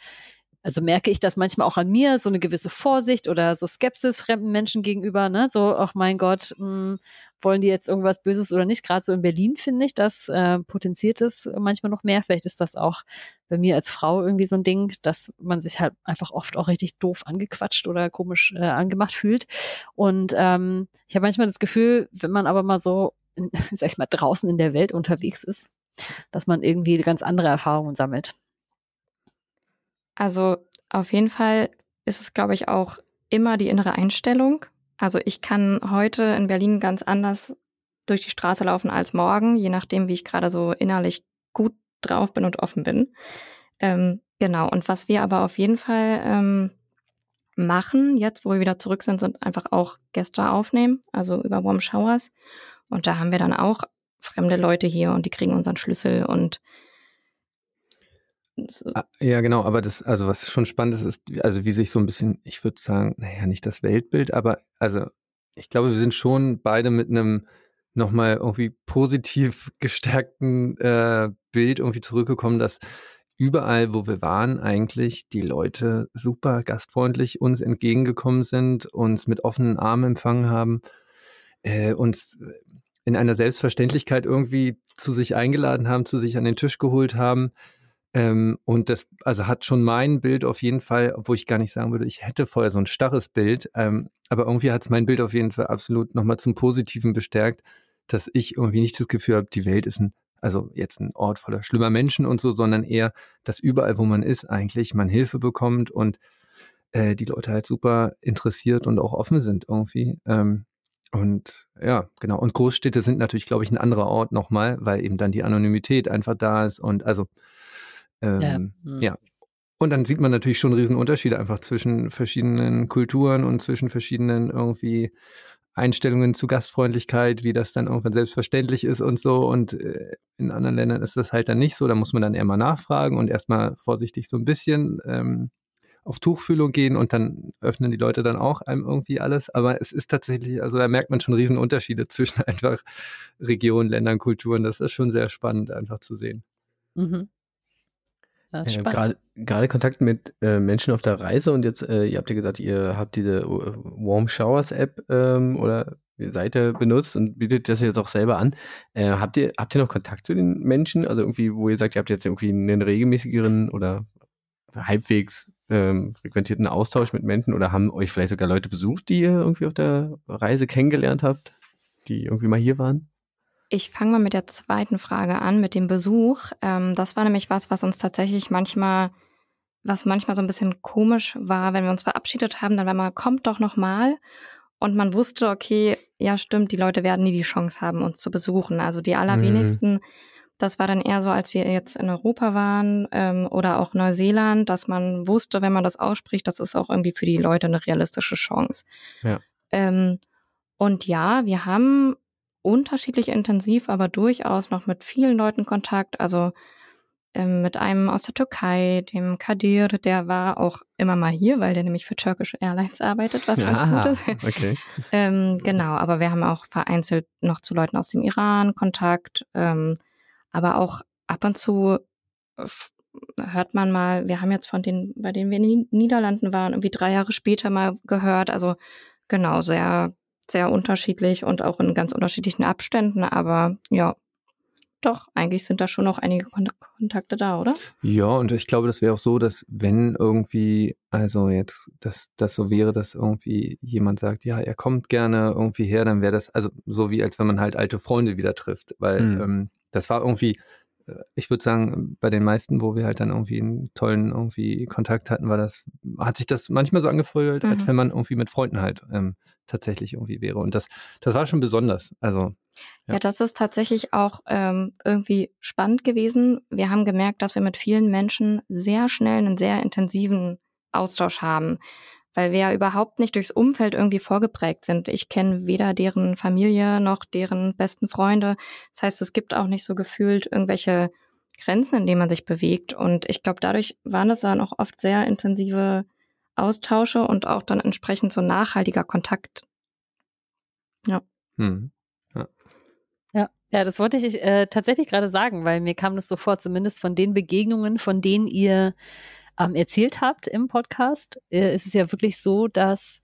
also merke ich das manchmal auch an mir, so eine gewisse Vorsicht oder so Skepsis fremden Menschen gegenüber, ne? So, ach mein Gott, mh, hm, wollen die jetzt irgendwas Böses oder nicht? Gerade so in Berlin finde ich, das äh, potenziert es manchmal noch mehr. Vielleicht ist das auch bei mir als Frau irgendwie so ein Ding, dass man sich halt einfach oft auch richtig doof angequatscht oder komisch äh, angemacht fühlt. Und ähm, ich habe manchmal das Gefühl, wenn man aber mal so sag ich mal, draußen in der Welt unterwegs ist, dass man irgendwie ganz andere Erfahrungen sammelt. Also auf jeden Fall ist es, glaube ich, auch immer die innere Einstellung. Also ich kann heute in Berlin ganz anders durch die Straße laufen als morgen, je nachdem, wie ich gerade so innerlich gut drauf bin und offen bin. Ähm, genau. Und was wir aber auf jeden Fall ähm, machen, jetzt wo wir wieder zurück sind, sind einfach auch Gäste aufnehmen, also über Warm Showers. Und da haben wir dann auch fremde Leute hier und die kriegen unseren Schlüssel und ja, genau, aber das, also was schon spannend ist, ist, also wie sich so ein bisschen, ich würde sagen, naja, nicht das Weltbild, aber also ich glaube, wir sind schon beide mit einem nochmal irgendwie positiv gestärkten äh, Bild irgendwie zurückgekommen, dass überall, wo wir waren, eigentlich die Leute super gastfreundlich uns entgegengekommen sind, uns mit offenen Armen empfangen haben, äh, uns in einer Selbstverständlichkeit irgendwie zu sich eingeladen haben, zu sich an den Tisch geholt haben. Ähm, und das, also hat schon mein Bild auf jeden Fall, obwohl ich gar nicht sagen würde, ich hätte vorher so ein starres Bild, ähm, aber irgendwie hat es mein Bild auf jeden Fall absolut nochmal zum Positiven bestärkt, dass ich irgendwie nicht das Gefühl habe, die Welt ist ein, also jetzt ein Ort voller schlimmer Menschen und so, sondern eher, dass überall, wo man ist, eigentlich man Hilfe bekommt und äh, die Leute halt super interessiert und auch offen sind irgendwie. Ähm, und ja, genau. Und Großstädte sind natürlich, glaube ich, ein anderer Ort nochmal, weil eben dann die Anonymität einfach da ist. Und also, ähm, ja. Hm. ja. Und dann sieht man natürlich schon Riesenunterschiede einfach zwischen verschiedenen Kulturen und zwischen verschiedenen irgendwie Einstellungen zu Gastfreundlichkeit, wie das dann irgendwann selbstverständlich ist und so. Und äh, in anderen Ländern ist das halt dann nicht so. Da muss man dann eher mal nachfragen und erstmal vorsichtig so ein bisschen ähm, auf Tuchfühlung gehen und dann öffnen die Leute dann auch einem irgendwie alles. Aber es ist tatsächlich, also da merkt man schon Riesenunterschiede zwischen einfach Regionen, Ländern, Kulturen. Das ist schon sehr spannend einfach zu sehen. Mhm. Ja, gerade, gerade Kontakt mit äh, Menschen auf der Reise und jetzt, äh, ihr habt ja gesagt, ihr habt diese äh, Warm Showers App ähm, oder Seite benutzt und bietet das jetzt auch selber an. Äh, habt ihr habt ihr noch Kontakt zu den Menschen? Also irgendwie, wo ihr sagt, ihr habt jetzt irgendwie einen regelmäßigeren oder halbwegs ähm, frequentierten Austausch mit Menschen oder haben euch vielleicht sogar Leute besucht, die ihr irgendwie auf der Reise kennengelernt habt, die irgendwie mal hier waren? Ich fange mal mit der zweiten Frage an, mit dem Besuch. Ähm, das war nämlich was, was uns tatsächlich manchmal, was manchmal so ein bisschen komisch war, wenn wir uns verabschiedet haben, dann war man, kommt doch noch mal. Und man wusste, okay, ja stimmt, die Leute werden nie die Chance haben, uns zu besuchen. Also die allerwenigsten mhm. Das war dann eher so, als wir jetzt in Europa waren ähm, oder auch Neuseeland, dass man wusste, wenn man das ausspricht, das ist auch irgendwie für die Leute eine realistische Chance. Ja. Ähm, und ja, wir haben unterschiedlich intensiv, aber durchaus noch mit vielen Leuten Kontakt. Also ähm, mit einem aus der Türkei, dem Kadir, der war auch immer mal hier, weil der nämlich für Turkish Airlines arbeitet, was ganz Aha, gut ist. Okay. ähm, genau, aber wir haben auch vereinzelt noch zu Leuten aus dem Iran Kontakt. Ähm, aber auch ab und zu äh, hört man mal, wir haben jetzt von denen, bei denen wir in den Niederlanden waren, irgendwie drei Jahre später mal gehört. Also genau, sehr sehr unterschiedlich und auch in ganz unterschiedlichen Abständen, aber ja, doch, eigentlich sind da schon noch einige Kontakte da, oder? Ja, und ich glaube, das wäre auch so, dass wenn irgendwie, also jetzt, dass das so wäre, dass irgendwie jemand sagt, ja, er kommt gerne irgendwie her, dann wäre das, also so wie als wenn man halt alte Freunde wieder trifft, weil mhm. ähm, das war irgendwie, äh, ich würde sagen, bei den meisten, wo wir halt dann irgendwie einen tollen irgendwie Kontakt hatten, war das, hat sich das manchmal so angefühlt, mhm. als wenn man irgendwie mit Freunden halt ähm, tatsächlich irgendwie wäre. Und das, das war schon besonders. Also ja. ja, das ist tatsächlich auch ähm, irgendwie spannend gewesen. Wir haben gemerkt, dass wir mit vielen Menschen sehr schnell einen sehr intensiven Austausch haben, weil wir ja überhaupt nicht durchs Umfeld irgendwie vorgeprägt sind. Ich kenne weder deren Familie noch deren besten Freunde. Das heißt, es gibt auch nicht so gefühlt irgendwelche Grenzen, in denen man sich bewegt. Und ich glaube, dadurch waren es dann auch oft sehr intensive Austausche und auch dann entsprechend so nachhaltiger Kontakt. Ja. Hm. Ja, ja, das wollte ich äh, tatsächlich gerade sagen, weil mir kam das so vor, zumindest von den Begegnungen, von denen ihr ähm, erzählt habt im Podcast, äh, ist es ja wirklich so, dass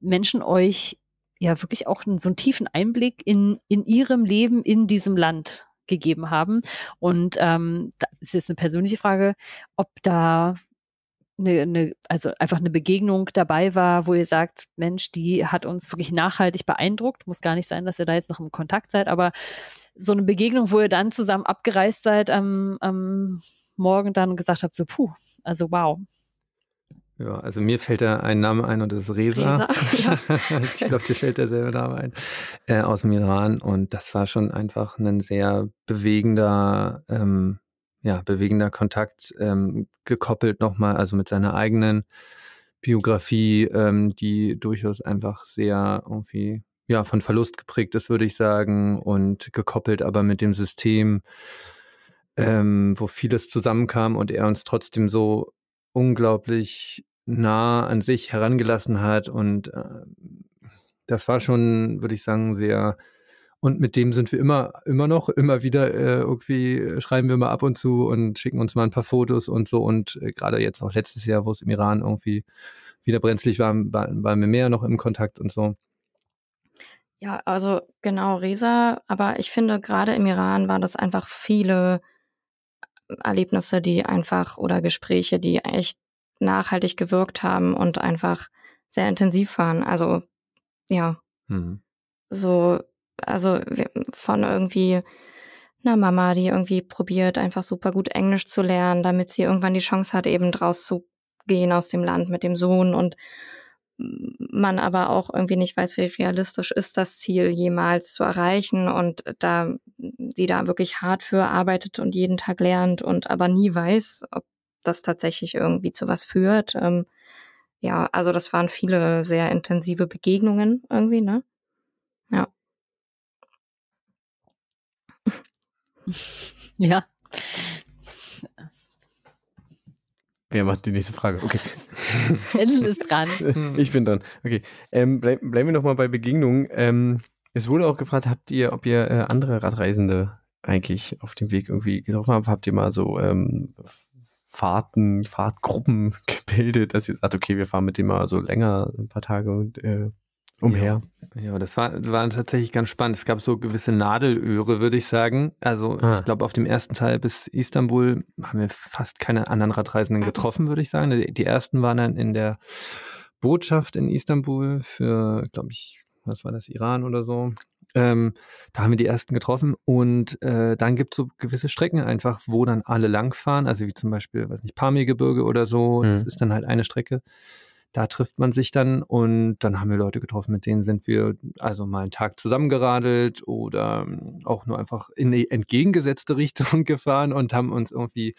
Menschen euch ja wirklich auch so einen tiefen Einblick in, in ihrem Leben in diesem Land gegeben haben. Und ähm, da ist jetzt eine persönliche Frage, ob da eine, eine, also einfach eine Begegnung dabei war, wo ihr sagt, Mensch, die hat uns wirklich nachhaltig beeindruckt. Muss gar nicht sein, dass ihr da jetzt noch im Kontakt seid, aber so eine Begegnung, wo ihr dann zusammen abgereist seid am, am Morgen dann gesagt habt, so puh, also wow. Ja, also mir fällt da ein Name ein und das ist Reza. Reza ja. ich glaube, dir fällt derselbe Name ein. Äh, aus dem Iran. Und das war schon einfach ein sehr bewegender ähm, ja, bewegender Kontakt, ähm, gekoppelt nochmal, also mit seiner eigenen Biografie, ähm, die durchaus einfach sehr irgendwie ja, von Verlust geprägt ist, würde ich sagen, und gekoppelt aber mit dem System, ähm, wo vieles zusammenkam und er uns trotzdem so unglaublich nah an sich herangelassen hat. Und äh, das war schon, würde ich sagen, sehr und mit dem sind wir immer, immer noch, immer wieder äh, irgendwie äh, schreiben wir mal ab und zu und schicken uns mal ein paar Fotos und so. Und äh, gerade jetzt auch letztes Jahr, wo es im Iran irgendwie wieder brenzlig war, waren, waren wir mehr noch im Kontakt und so. Ja, also genau, Resa, aber ich finde gerade im Iran waren das einfach viele Erlebnisse, die einfach oder Gespräche, die echt nachhaltig gewirkt haben und einfach sehr intensiv waren. Also ja, mhm. so also von irgendwie einer Mama, die irgendwie probiert, einfach super gut Englisch zu lernen, damit sie irgendwann die Chance hat, eben rauszugehen aus dem Land mit dem Sohn und man aber auch irgendwie nicht weiß, wie realistisch ist das Ziel jemals zu erreichen und da sie da wirklich hart für arbeitet und jeden Tag lernt und aber nie weiß, ob das tatsächlich irgendwie zu was führt. Ähm, ja, also das waren viele sehr intensive Begegnungen irgendwie, ne? Ja. Ja. Wer macht die nächste Frage? Okay. Ensel ist dran. Ich bin dran. Okay. Ähm, bleib, bleiben wir nochmal bei Begegnungen. Ähm, es wurde auch gefragt, habt ihr, ob ihr äh, andere Radreisende eigentlich auf dem Weg irgendwie getroffen habt? Habt ihr mal so ähm, Fahrten, Fahrtgruppen gebildet, dass ihr sagt, okay, wir fahren mit dem mal so länger, ein paar Tage und äh, umher. Ja, ja, das war, war tatsächlich ganz spannend. Es gab so gewisse Nadelöhre, würde ich sagen. Also ah. ich glaube, auf dem ersten Teil bis Istanbul haben wir fast keine anderen Radreisenden mhm. getroffen, würde ich sagen. Die, die ersten waren dann in der Botschaft in Istanbul für, glaube ich, was war das, Iran oder so. Ähm, da haben wir die ersten getroffen und äh, dann gibt es so gewisse Strecken einfach, wo dann alle langfahren, also wie zum Beispiel, weiß nicht, Pamirgebirge oder so. Mhm. Das ist dann halt eine Strecke da trifft man sich dann und dann haben wir Leute getroffen, mit denen sind wir also mal einen Tag zusammengeradelt oder ähm, auch nur einfach in die entgegengesetzte Richtung gefahren und haben uns irgendwie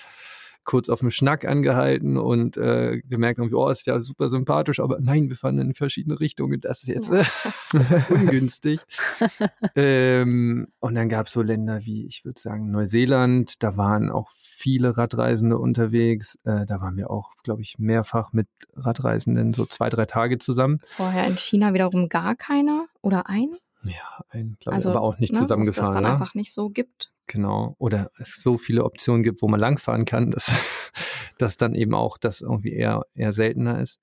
kurz auf dem Schnack angehalten und äh, gemerkt irgendwie, oh, ist ja super sympathisch, aber nein, wir fahren in verschiedene Richtungen, das ist jetzt äh, ungünstig. ähm, und dann gab es so Länder wie, ich würde sagen, Neuseeland, da waren auch viele Radreisende unterwegs, äh, da waren wir auch, glaube ich, mehrfach mit Radreisenden so zwei, drei Tage zusammen. Vorher in China wiederum gar keiner oder ein? Ja, ein, glaube also, ich, aber auch nicht ne, zusammengefahren. Dass es dann ne? einfach nicht so gibt. Genau. Oder es so viele Optionen gibt, wo man langfahren kann, dass, dass dann eben auch das irgendwie eher, eher seltener ist.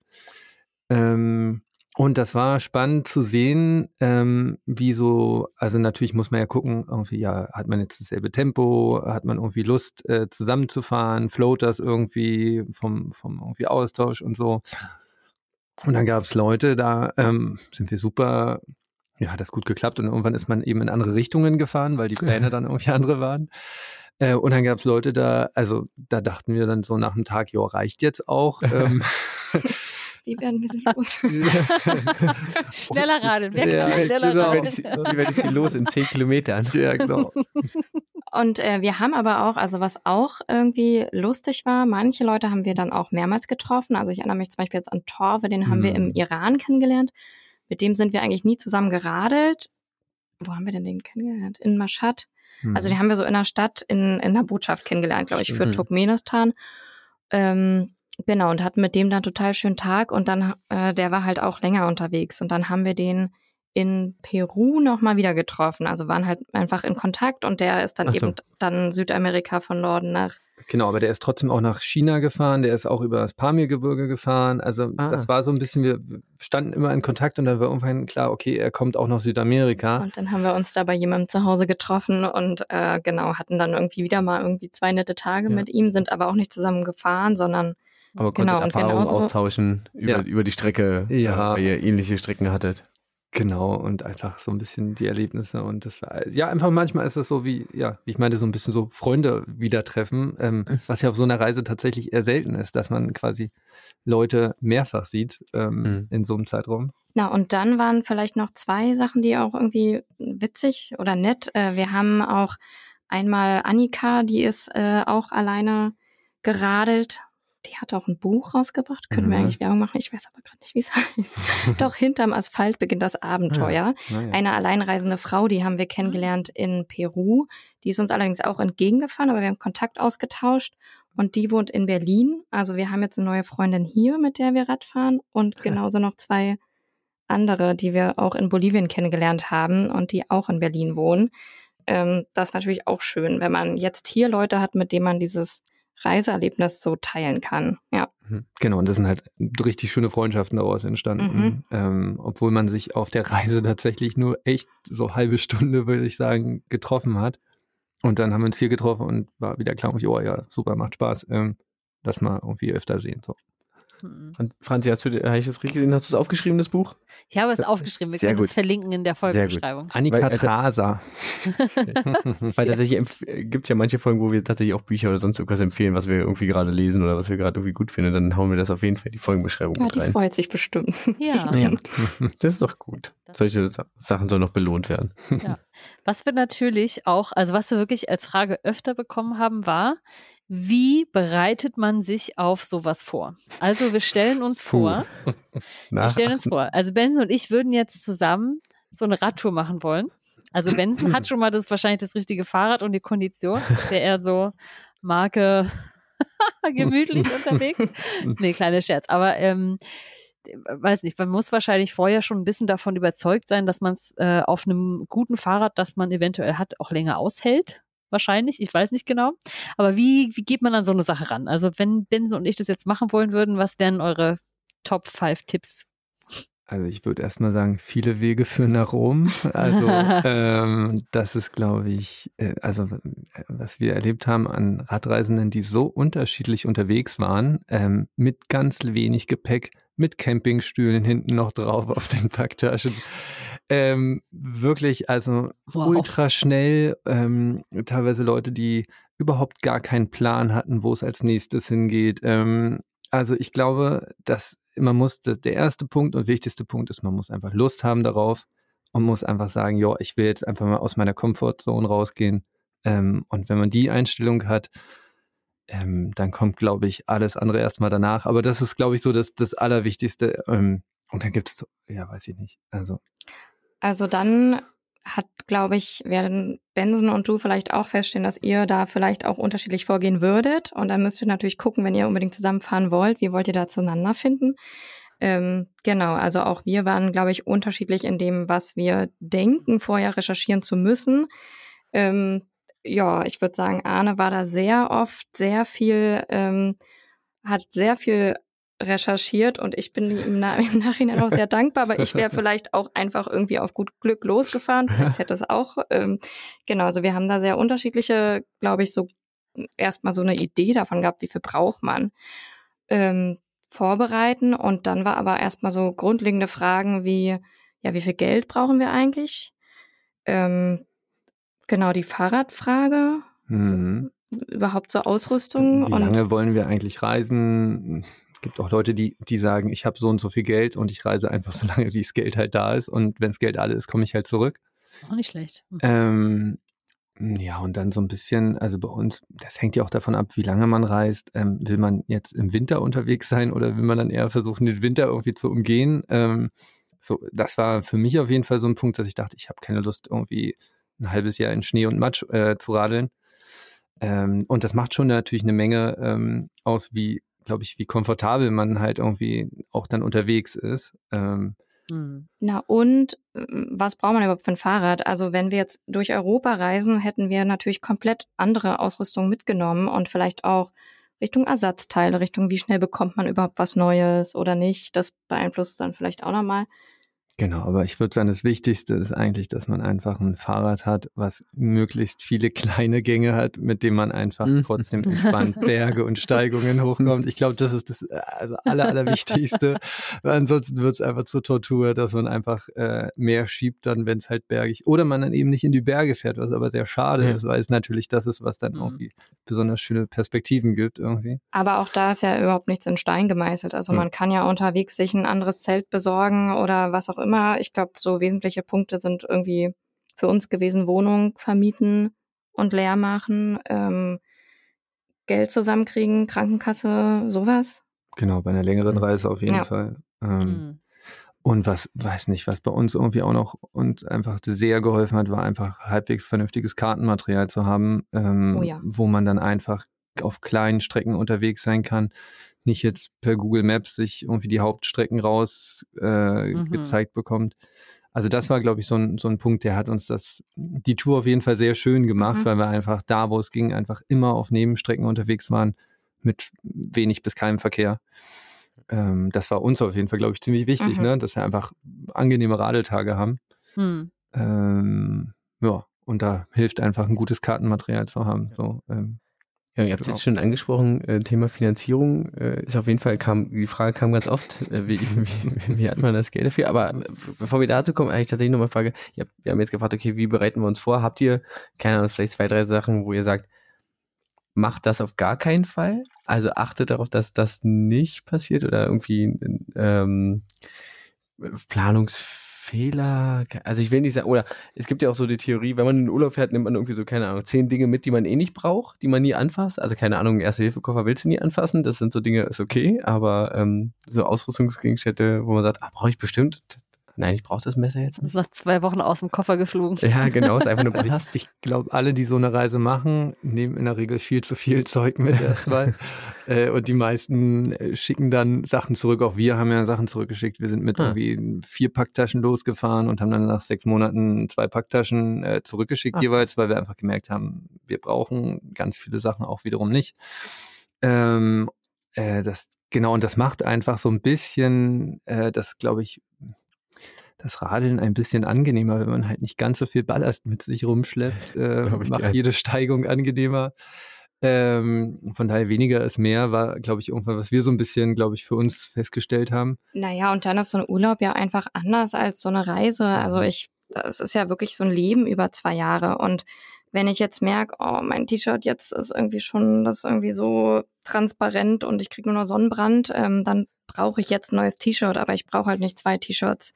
Ähm, und das war spannend zu sehen, ähm, wie so, also natürlich muss man ja gucken, irgendwie, ja, hat man jetzt dasselbe Tempo, hat man irgendwie Lust äh, zusammenzufahren, float das irgendwie vom, vom irgendwie Austausch und so. Und dann gab es Leute, da ähm, sind wir super, ja, hat das gut geklappt und irgendwann ist man eben in andere Richtungen gefahren, weil die Pläne dann irgendwie andere waren. Äh, und dann gab es Leute da, also da dachten wir dann so nach einem Tag, ja, reicht jetzt auch. ähm, Wie werden wir sie los? schneller radeln, wer kann ja, schneller genau. radeln? Wie werde ich sie los in zehn Kilometern? Ja, genau. Und äh, wir haben aber auch, also was auch irgendwie lustig war, manche Leute haben wir dann auch mehrmals getroffen. Also ich erinnere mich zum Beispiel jetzt an Torve, den haben hm. wir im hm. Iran kennengelernt. Mit dem sind wir eigentlich nie zusammen geradelt. Wo haben wir denn den kennengelernt? In Mashhad. Hm. Also den haben wir so in der Stadt, in, in der Botschaft kennengelernt, glaube ich, für Turkmenistan. Ähm, Genau, und hatten mit dem dann total schönen Tag und dann, äh, der war halt auch länger unterwegs und dann haben wir den in Peru nochmal wieder getroffen. Also waren halt einfach in Kontakt und der ist dann so. eben dann Südamerika von Norden nach. Genau, aber der ist trotzdem auch nach China gefahren, der ist auch über das Pamirgebirge gefahren. Also ah. das war so ein bisschen, wir standen immer in Kontakt und dann war irgendwann klar, okay, er kommt auch nach Südamerika. Und dann haben wir uns da bei jemandem zu Hause getroffen und äh, genau, hatten dann irgendwie wieder mal irgendwie zwei nette Tage ja. mit ihm, sind aber auch nicht zusammen gefahren, sondern aber genau, konntet Erfahrungen austauschen über, ja. über die Strecke, ja. weil ihr ähnliche Strecken hattet. Genau, und einfach so ein bisschen die Erlebnisse. Und das war, ja, einfach manchmal ist das so wie, ja, wie ich meinte, so ein bisschen so Freunde wieder treffen, ähm, was ja auf so einer Reise tatsächlich eher selten ist, dass man quasi Leute mehrfach sieht ähm, mhm. in so einem Zeitraum. Na, und dann waren vielleicht noch zwei Sachen, die auch irgendwie witzig oder nett. Äh, wir haben auch einmal Annika, die ist äh, auch alleine geradelt die hat auch ein Buch rausgebracht. Können mhm. wir eigentlich Werbung machen? Ich weiß aber gerade nicht, wie es heißt. Doch hinterm Asphalt beginnt das Abenteuer. Ja. Ja, ja. Eine alleinreisende Frau, die haben wir kennengelernt in Peru. Die ist uns allerdings auch entgegengefahren, aber wir haben Kontakt ausgetauscht. Und die wohnt in Berlin. Also wir haben jetzt eine neue Freundin hier, mit der wir Radfahren. Und genauso noch zwei andere, die wir auch in Bolivien kennengelernt haben und die auch in Berlin wohnen. Ähm, das ist natürlich auch schön, wenn man jetzt hier Leute hat, mit denen man dieses Reiseerlebnis so teilen kann. Ja. Mhm. Genau, und das sind halt richtig schöne Freundschaften daraus entstanden. Mhm. Ähm, obwohl man sich auf der Reise tatsächlich nur echt so halbe Stunde, würde ich sagen, getroffen hat. Und dann haben wir uns hier getroffen und war wieder klar, oh ja, super, macht Spaß. Ähm, das mal irgendwie öfter sehen. So. Mhm. Franzi, hast du, habe ich das richtig gesehen? Hast du es aufgeschrieben, das Buch? Ich habe es aufgeschrieben. Wir Sehr können gut. es verlinken in der Folgenbeschreibung. Annika Weil, äh, Traser. Weil tatsächlich gibt es ja manche Folgen, wo wir tatsächlich auch Bücher oder sonst irgendwas empfehlen, was wir irgendwie gerade lesen oder was wir gerade irgendwie gut finden. Dann hauen wir das auf jeden Fall in die Folgenbeschreibung ja, mit rein. Die freut sich bestimmt. Ja. ja. Das ist doch gut. Solche Sachen sollen noch belohnt werden. Ja. Was wir natürlich auch, also was wir wirklich als Frage öfter bekommen haben, war, wie bereitet man sich auf sowas vor? Also wir stellen uns vor, wir stellen uns vor, also Benson und ich würden jetzt zusammen so eine Radtour machen wollen. Also Benson hat schon mal das wahrscheinlich das richtige Fahrrad und die Kondition, der eher so Marke gemütlich unterwegs. Nee, kleiner Scherz. Aber ähm, weiß nicht, man muss wahrscheinlich vorher schon ein bisschen davon überzeugt sein, dass man es äh, auf einem guten Fahrrad, das man eventuell hat, auch länger aushält wahrscheinlich. Ich weiß nicht genau. Aber wie, wie geht man an so eine Sache ran? Also wenn Benson und ich das jetzt machen wollen würden, was wären eure Top 5 Tipps? Also ich würde erstmal sagen, viele Wege führen nach Rom. Also ähm, das ist, glaube ich, äh, also was wir erlebt haben an Radreisenden, die so unterschiedlich unterwegs waren, ähm, mit ganz wenig Gepäck, mit Campingstühlen hinten noch drauf auf den Packtaschen. Ähm, wirklich, also wow. ultra schnell. Ähm, teilweise Leute, die überhaupt gar keinen Plan hatten, wo es als nächstes hingeht. Ähm, also ich glaube, dass man muss, der erste Punkt und wichtigste Punkt ist, man muss einfach Lust haben darauf und muss einfach sagen, ja, ich will jetzt einfach mal aus meiner Komfortzone rausgehen. Ähm, und wenn man die Einstellung hat, ähm, dann kommt, glaube ich, alles andere erstmal danach. Aber das ist, glaube ich, so das, das Allerwichtigste. Ähm, und dann gibt es, ja, weiß ich nicht. Also also dann hat, glaube ich, werden Benson und du vielleicht auch feststellen, dass ihr da vielleicht auch unterschiedlich vorgehen würdet. Und dann müsst ihr natürlich gucken, wenn ihr unbedingt zusammenfahren wollt, wie wollt ihr da zueinander finden. Ähm, genau, also auch wir waren, glaube ich, unterschiedlich in dem, was wir denken, vorher recherchieren zu müssen. Ähm, ja, ich würde sagen, Arne war da sehr oft sehr viel, ähm, hat sehr viel recherchiert und ich bin ihm na im Nachhinein auch sehr dankbar, aber ich wäre vielleicht auch einfach irgendwie auf gut Glück losgefahren. Vielleicht hätte es auch. Ähm, genau, also wir haben da sehr unterschiedliche, glaube ich, so erstmal so eine Idee davon gehabt, wie viel braucht man. Ähm, vorbereiten und dann war aber erstmal so grundlegende Fragen wie, ja, wie viel Geld brauchen wir eigentlich? Ähm, genau, die Fahrradfrage. Mhm. Überhaupt so Ausrüstung. Wie lange wollen wir eigentlich reisen? Es gibt auch Leute, die, die sagen, ich habe so und so viel Geld und ich reise einfach so lange, wie das Geld halt da ist. Und wenn das Geld alle ist, komme ich halt zurück. Auch nicht schlecht. Ähm, ja, und dann so ein bisschen, also bei uns, das hängt ja auch davon ab, wie lange man reist. Ähm, will man jetzt im Winter unterwegs sein oder will man dann eher versuchen, den Winter irgendwie zu umgehen? Ähm, so, das war für mich auf jeden Fall so ein Punkt, dass ich dachte, ich habe keine Lust, irgendwie ein halbes Jahr in Schnee und Matsch äh, zu radeln. Ähm, und das macht schon natürlich eine Menge ähm, aus, wie, glaube ich, wie komfortabel man halt irgendwie auch dann unterwegs ist. Ähm, hm. Na und was braucht man überhaupt für ein Fahrrad? Also wenn wir jetzt durch Europa reisen, hätten wir natürlich komplett andere Ausrüstung mitgenommen und vielleicht auch Richtung Ersatzteile, Richtung wie schnell bekommt man überhaupt was Neues oder nicht. Das beeinflusst dann vielleicht auch nochmal. Genau, aber ich würde sagen, das Wichtigste ist eigentlich, dass man einfach ein Fahrrad hat, was möglichst viele kleine Gänge hat, mit dem man einfach mhm. trotzdem entspannt Berge und Steigungen hochkommt. Ich glaube, das ist das also aller, allerwichtigste. Weil ansonsten wird es einfach zur Tortur, dass man einfach äh, mehr schiebt dann, wenn es halt bergig oder man dann eben nicht in die Berge fährt, was aber sehr schade ja. ist, weil es natürlich das ist, was dann mhm. irgendwie besonders schöne Perspektiven gibt irgendwie. Aber auch da ist ja überhaupt nichts in Stein gemeißelt. Also mhm. man kann ja unterwegs sich ein anderes Zelt besorgen oder was auch immer. Ich glaube, so wesentliche Punkte sind irgendwie für uns gewesen, Wohnung vermieten und leer machen, ähm, Geld zusammenkriegen, Krankenkasse, sowas. Genau, bei einer längeren mhm. Reise auf jeden ja. Fall. Ähm, mhm. Und was, weiß nicht, was bei uns irgendwie auch noch uns einfach sehr geholfen hat, war einfach halbwegs vernünftiges Kartenmaterial zu haben, ähm, oh ja. wo man dann einfach auf kleinen Strecken unterwegs sein kann nicht jetzt per Google Maps sich irgendwie die Hauptstrecken raus äh, mhm. gezeigt bekommt. Also das war, glaube ich, so ein, so ein Punkt, der hat uns das, die Tour auf jeden Fall sehr schön gemacht, mhm. weil wir einfach da, wo es ging, einfach immer auf Nebenstrecken unterwegs waren mit wenig bis keinem Verkehr. Ähm, das war uns auf jeden Fall, glaube ich, ziemlich wichtig, mhm. ne? dass wir einfach angenehme Radeltage haben. Mhm. Ähm, ja, und da hilft einfach ein gutes Kartenmaterial zu haben. So, ähm, ja, ihr habt es jetzt schon angesprochen, äh, Thema Finanzierung äh, ist auf jeden Fall, kam, die Frage kam ganz oft, äh, wie, wie, wie hat man das Geld dafür? Aber äh, bevor wir dazu kommen, eigentlich tatsächlich nochmal Frage, ihr habt, wir haben jetzt gefragt, okay, wie bereiten wir uns vor? Habt ihr, keine Ahnung, vielleicht zwei, drei Sachen, wo ihr sagt, macht das auf gar keinen Fall? Also achtet darauf, dass das nicht passiert oder irgendwie ähm, Planungs Fehler, also ich will nicht sagen, oder es gibt ja auch so die Theorie, wenn man in den Urlaub fährt, nimmt man irgendwie so, keine Ahnung, zehn Dinge mit, die man eh nicht braucht, die man nie anfasst. Also keine Ahnung, Erste-Hilfe-Koffer willst du nie anfassen, das sind so Dinge, ist okay, aber ähm, so Ausrüstungsgegenstände, wo man sagt, ah, brauche ich bestimmt, Nein, ich brauche das Messer jetzt nicht. Das ist nach zwei Wochen aus dem Koffer geflogen. Ja, genau, ist einfach nur Ballast. Ich glaube, alle, die so eine Reise machen, nehmen in der Regel viel zu viel Zeug mit erstmal. äh, und die meisten äh, schicken dann Sachen zurück. Auch wir haben ja Sachen zurückgeschickt. Wir sind mit ah. irgendwie vier Packtaschen losgefahren und haben dann nach sechs Monaten zwei Packtaschen äh, zurückgeschickt ah. jeweils, weil wir einfach gemerkt haben, wir brauchen ganz viele Sachen auch wiederum nicht. Ähm, äh, das Genau, und das macht einfach so ein bisschen, äh, das glaube ich, das Radeln ein bisschen angenehmer, wenn man halt nicht ganz so viel Ballast mit sich rumschleppt. Äh, macht jede Steigung angenehmer. Ähm, von daher weniger ist mehr, war, glaube ich, irgendwann, was wir so ein bisschen, glaube ich, für uns festgestellt haben. Naja, und dann ist so ein Urlaub ja einfach anders als so eine Reise. Also ich, das ist ja wirklich so ein Leben über zwei Jahre. Und wenn ich jetzt merke, oh, mein T-Shirt jetzt ist irgendwie schon, das ist irgendwie so transparent und ich kriege nur noch Sonnenbrand, ähm, dann brauche ich jetzt ein neues T-Shirt, aber ich brauche halt nicht zwei T-Shirts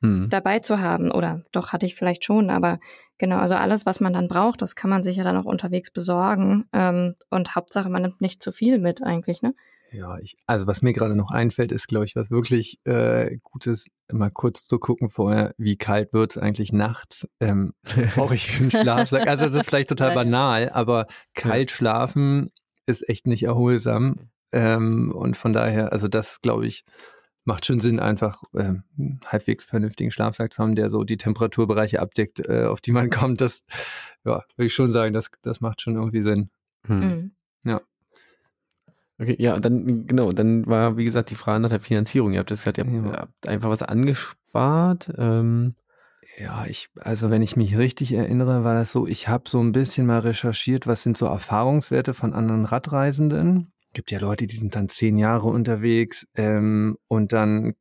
hm. dabei zu haben. Oder doch hatte ich vielleicht schon, aber genau, also alles, was man dann braucht, das kann man sich ja dann auch unterwegs besorgen. Ähm, und Hauptsache, man nimmt nicht zu viel mit eigentlich, ne? Ja, ich, also was mir gerade noch einfällt, ist, glaube ich, was wirklich äh, Gutes, mal kurz zu gucken vorher, wie kalt wird es eigentlich nachts. Ähm, brauche ich für einen Schlafsack. Also das ist vielleicht total banal, aber kalt schlafen ist echt nicht erholsam. Ähm, und von daher, also das, glaube ich, macht schon Sinn, einfach äh, einen halbwegs vernünftigen Schlafsack zu haben, der so die Temperaturbereiche abdeckt, äh, auf die man kommt. Das, ja, würde ich schon sagen, das, das macht schon irgendwie Sinn. Hm. Mhm. Ja. Okay, ja, dann, genau, dann war, wie gesagt, die Frage nach der Finanzierung. Ihr habt das gesagt, ihr habt, ja. habt einfach was angespart. Ähm. Ja, ich, also wenn ich mich richtig erinnere, war das so, ich habe so ein bisschen mal recherchiert, was sind so Erfahrungswerte von anderen Radreisenden. Gibt ja Leute, die sind dann zehn Jahre unterwegs ähm, und dann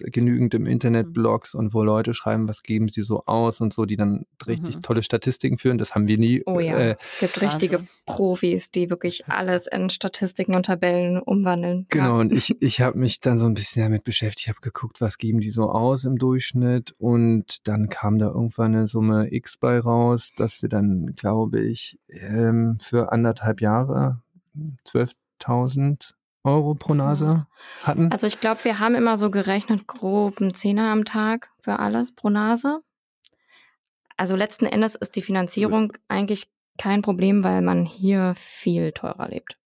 genügend im Internet mhm. Blogs und wo Leute schreiben, was geben sie so aus und so, die dann richtig mhm. tolle Statistiken führen. Das haben wir nie. Oh ja, äh, es gibt richtige Profis, die wirklich alles in Statistiken und Tabellen umwandeln. Genau, ja. und ich, ich habe mich dann so ein bisschen damit beschäftigt. Ich habe geguckt, was geben die so aus im Durchschnitt und dann kam da irgendwann eine Summe X bei raus, dass wir dann, glaube ich, ähm, für anderthalb Jahre 12.000 Euro pro Nase hatten? Also ich glaube, wir haben immer so gerechnet, grob einen Zehner am Tag für alles pro Nase. Also letzten Endes ist die Finanzierung eigentlich kein Problem, weil man hier viel teurer lebt.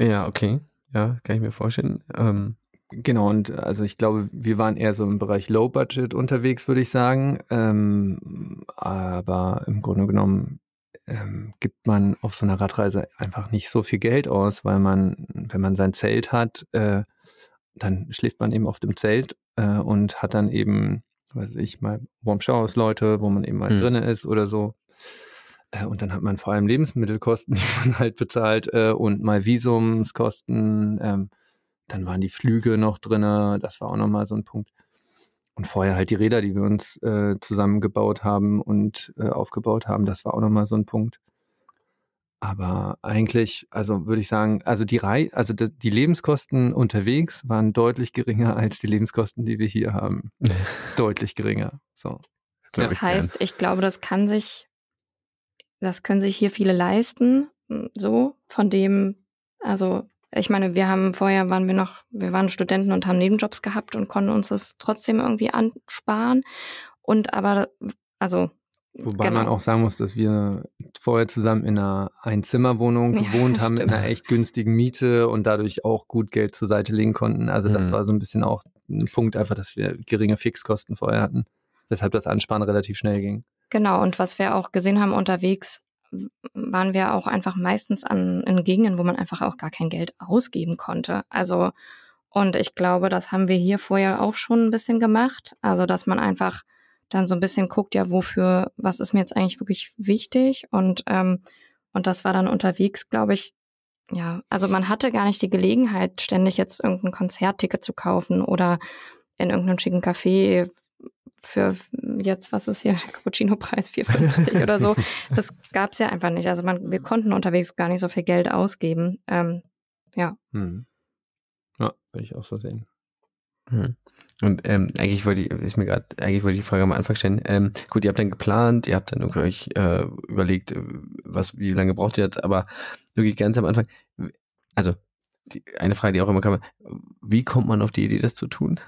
Ja, okay. Ja, kann ich mir vorstellen. Ähm, genau, und also ich glaube, wir waren eher so im Bereich Low Budget unterwegs, würde ich sagen. Ähm, aber im Grunde genommen ähm, gibt man auf so einer Radreise einfach nicht so viel Geld aus, weil man, wenn man sein Zelt hat, äh, dann schläft man eben auf dem Zelt äh, und hat dann eben, weiß ich, mal Warm Showers Leute, wo man eben mal mhm. drinne ist oder so. Äh, und dann hat man vor allem Lebensmittelkosten, die man halt bezahlt äh, und mal Visumskosten. Ähm, dann waren die Flüge noch drinne. Das war auch nochmal so ein Punkt. Und vorher halt die Räder, die wir uns äh, zusammengebaut haben und äh, aufgebaut haben, das war auch nochmal so ein Punkt. Aber eigentlich, also würde ich sagen, also die Rei also die, die Lebenskosten unterwegs waren deutlich geringer als die Lebenskosten, die wir hier haben. deutlich geringer. So. Das, das heißt, ich glaube, das kann sich, das können sich hier viele leisten. So, von dem, also ich meine, wir haben vorher waren wir noch, wir waren Studenten und haben Nebenjobs gehabt und konnten uns das trotzdem irgendwie ansparen. Und aber, also Wobei genau. man auch sagen muss, dass wir vorher zusammen in einer Einzimmerwohnung ja, gewohnt haben stimmt. mit einer echt günstigen Miete und dadurch auch gut Geld zur Seite legen konnten. Also mhm. das war so ein bisschen auch ein Punkt einfach, dass wir geringe Fixkosten vorher hatten, weshalb das Ansparen relativ schnell ging. Genau, und was wir auch gesehen haben unterwegs, waren wir auch einfach meistens an in Gegenden, wo man einfach auch gar kein Geld ausgeben konnte. Also und ich glaube, das haben wir hier vorher auch schon ein bisschen gemacht. Also dass man einfach dann so ein bisschen guckt, ja, wofür, was ist mir jetzt eigentlich wirklich wichtig und ähm, und das war dann unterwegs, glaube ich, ja, also man hatte gar nicht die Gelegenheit, ständig jetzt irgendein Konzertticket zu kaufen oder in irgendeinem schicken Café für jetzt, was ist hier, Cappuccino-Preis 4,50 oder so. Das gab es ja einfach nicht. Also man, wir konnten unterwegs gar nicht so viel Geld ausgeben. Ähm, ja. Hm. Ja, würde ich auch so sehen. Hm. Und ähm, eigentlich wollte ich, ist mir gerade, eigentlich wollte ich die Frage am Anfang stellen. Ähm, gut, ihr habt dann geplant, ihr habt dann irgendwie euch äh, überlegt, was, wie lange braucht ihr jetzt, aber wirklich ganz am Anfang, also die, eine Frage, die auch immer kam, wie kommt man auf die Idee, das zu tun?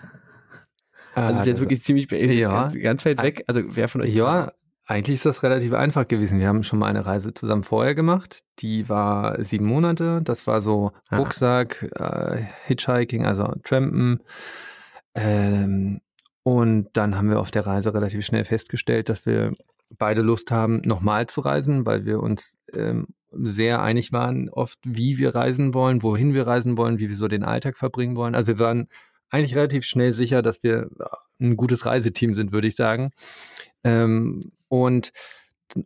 Also das ist jetzt wirklich ziemlich ja, ganz, ganz weit weg. Also wer von euch? Ja, eigentlich ist das relativ einfach gewesen. Wir haben schon mal eine Reise zusammen vorher gemacht. Die war sieben Monate. Das war so ah. Rucksack, äh, Hitchhiking, also Trampen. Ähm, und dann haben wir auf der Reise relativ schnell festgestellt, dass wir beide Lust haben, nochmal zu reisen, weil wir uns ähm, sehr einig waren, oft wie wir reisen wollen, wohin wir reisen wollen, wie wir so den Alltag verbringen wollen. Also wir waren eigentlich relativ schnell sicher, dass wir äh, ein gutes Reiseteam sind, würde ich sagen. Ähm, und,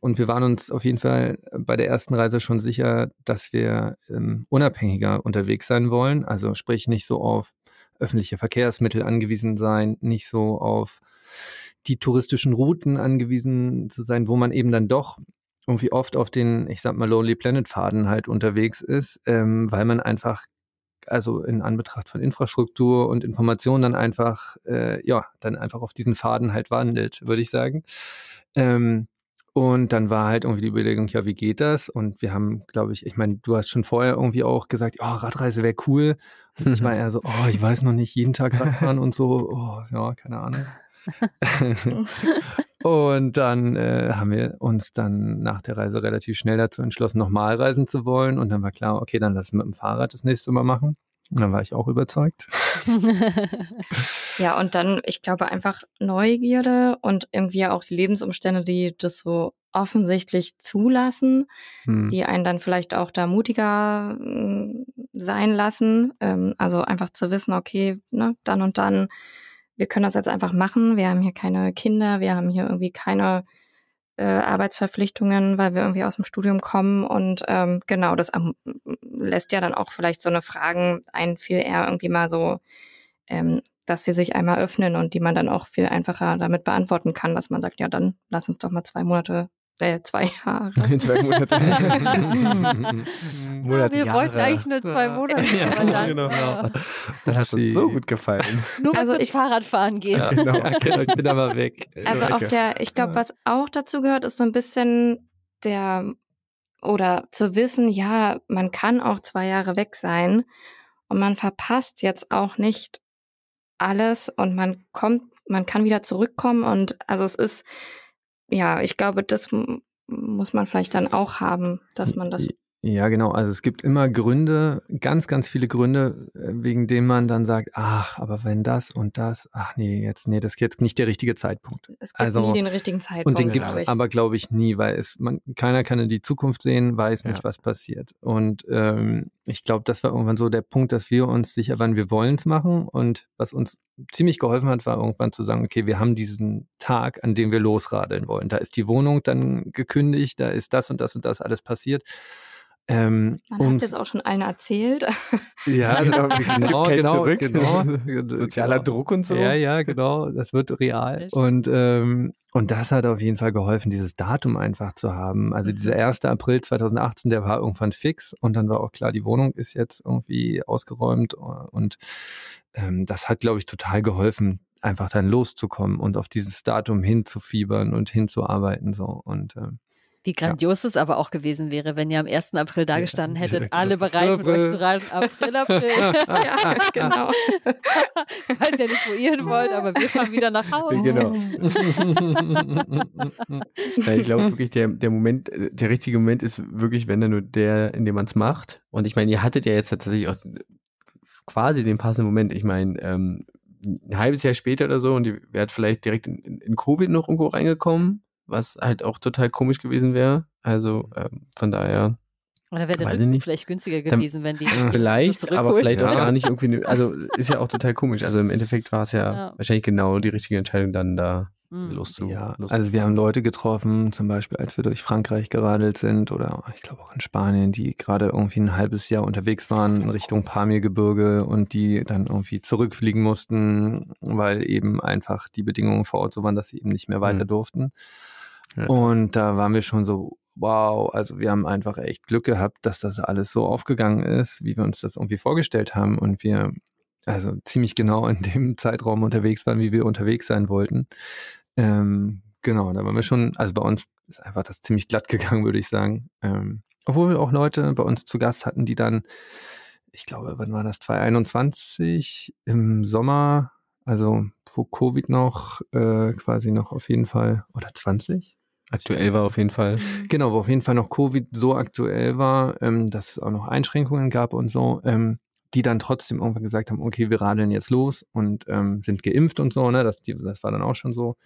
und wir waren uns auf jeden Fall bei der ersten Reise schon sicher, dass wir ähm, unabhängiger unterwegs sein wollen. Also sprich nicht so auf öffentliche Verkehrsmittel angewiesen sein, nicht so auf die touristischen Routen angewiesen zu sein, wo man eben dann doch irgendwie oft auf den, ich sag mal, Lonely Planet Faden halt unterwegs ist, ähm, weil man einfach also in Anbetracht von Infrastruktur und Information dann einfach, äh, ja, dann einfach auf diesen Faden halt wandelt, würde ich sagen. Ähm, und dann war halt irgendwie die Überlegung, ja, wie geht das? Und wir haben, glaube ich, ich meine, du hast schon vorher irgendwie auch gesagt, oh, Radreise wäre cool. Und ich war eher so, oh, ich weiß noch nicht, jeden Tag Radfahren und so, oh, ja, keine Ahnung. und dann äh, haben wir uns dann nach der Reise relativ schnell dazu entschlossen, nochmal reisen zu wollen. Und dann war klar, okay, dann lass mit dem Fahrrad das nächste Mal machen. Und dann war ich auch überzeugt. Ja, und dann, ich glaube, einfach Neugierde und irgendwie auch die Lebensumstände, die das so offensichtlich zulassen, hm. die einen dann vielleicht auch da mutiger äh, sein lassen. Ähm, also einfach zu wissen, okay, ne, dann und dann, wir können das jetzt einfach machen. Wir haben hier keine Kinder, wir haben hier irgendwie keine äh, Arbeitsverpflichtungen, weil wir irgendwie aus dem Studium kommen. Und ähm, genau, das ähm, lässt ja dann auch vielleicht so eine Fragen ein viel eher irgendwie mal so, ähm, dass sie sich einmal öffnen und die man dann auch viel einfacher damit beantworten kann, dass man sagt, ja, dann lass uns doch mal zwei Monate äh, zwei Jahre. zwei Monate. Monate wir Jahre. wollten eigentlich nur zwei Monate. Ja, aber dann, genau. Äh, dann hast du so gut gefallen. Nur also ich Fahrradfahren gehen. Ja, genau. genau. Ich bin aber weg. Also auch der, ich glaube, was auch dazu gehört, ist so ein bisschen der oder zu wissen, ja, man kann auch zwei Jahre weg sein und man verpasst jetzt auch nicht alles und man kommt, man kann wieder zurückkommen und also es ist ja, ich glaube, das muss man vielleicht dann auch haben, dass man das ja, genau. Also es gibt immer Gründe, ganz, ganz viele Gründe, äh, wegen denen man dann sagt, ach, aber wenn das und das, ach nee, jetzt, nee, das ist jetzt nicht der richtige Zeitpunkt. Es gibt also, nie den richtigen Zeitpunkt. Und den gibt es aber, glaube ich, nie, weil es, man, keiner kann in die Zukunft sehen, weiß nicht, ja. was passiert. Und ähm, ich glaube, das war irgendwann so der Punkt, dass wir uns sicher waren, wir wollen es machen. Und was uns ziemlich geholfen hat, war irgendwann zu sagen, okay, wir haben diesen Tag, an dem wir losradeln wollen. Da ist die Wohnung dann gekündigt, da ist das und das und das alles passiert. Ähm, Man hat es jetzt auch schon allen erzählt. Ja, genau, genau, genau, genau. Sozialer genau. Druck und so. Ja, ja, genau. Das wird real. Und, ähm, und das hat auf jeden Fall geholfen, dieses Datum einfach zu haben. Also mhm. dieser 1. April 2018, der war irgendwann fix und dann war auch klar, die Wohnung ist jetzt irgendwie ausgeräumt und ähm, das hat, glaube ich, total geholfen, einfach dann loszukommen und auf dieses Datum hinzufiebern und hinzuarbeiten so und ähm, wie grandios ja. es aber auch gewesen wäre, wenn ihr am 1. April da gestanden hättet, alle bereit mit euch zu reisen. April, April. ja, genau. ich weiß ja nicht, wo ihr hin wollt, aber wir fahren wieder nach Hause. Genau. ja, ich glaube wirklich, der, der Moment, der richtige Moment ist wirklich, wenn dann nur der, in dem man es macht. Und ich meine, ihr hattet ja jetzt tatsächlich auch quasi den passenden Moment. Ich meine, ähm, ein halbes Jahr später oder so und ihr wärt vielleicht direkt in, in, in Covid noch irgendwo reingekommen was halt auch total komisch gewesen wäre. Also ähm, von daher. Oder wäre der Rücken vielleicht günstiger gewesen, wenn die. Vielleicht, aber vielleicht ja. auch gar nicht irgendwie. Also ist ja auch total komisch. Also im Endeffekt war es ja, ja, wahrscheinlich genau die richtige Entscheidung, dann da mhm. loszu. Ja, also wir haben Leute getroffen, zum Beispiel als wir durch Frankreich geradelt sind oder ich glaube auch in Spanien, die gerade irgendwie ein halbes Jahr unterwegs waren in Richtung Pamirgebirge und die dann irgendwie zurückfliegen mussten, weil eben einfach die Bedingungen vor Ort so waren, dass sie eben nicht mehr weiter mhm. durften. Und da waren wir schon so, wow, also wir haben einfach echt Glück gehabt, dass das alles so aufgegangen ist, wie wir uns das irgendwie vorgestellt haben und wir also ziemlich genau in dem Zeitraum unterwegs waren, wie wir unterwegs sein wollten. Ähm, genau, da waren wir schon, also bei uns ist einfach das ziemlich glatt gegangen, würde ich sagen. Ähm, obwohl wir auch Leute bei uns zu Gast hatten, die dann, ich glaube, wann war das, 2021 im Sommer, also wo Covid noch äh, quasi noch auf jeden Fall, oder 20? Aktuell war auf jeden Fall. Genau, wo auf jeden Fall noch Covid so aktuell war, ähm, dass es auch noch Einschränkungen gab und so, ähm, die dann trotzdem irgendwann gesagt haben, okay, wir radeln jetzt los und ähm, sind geimpft und so, ne? Das, die, das war dann auch schon so.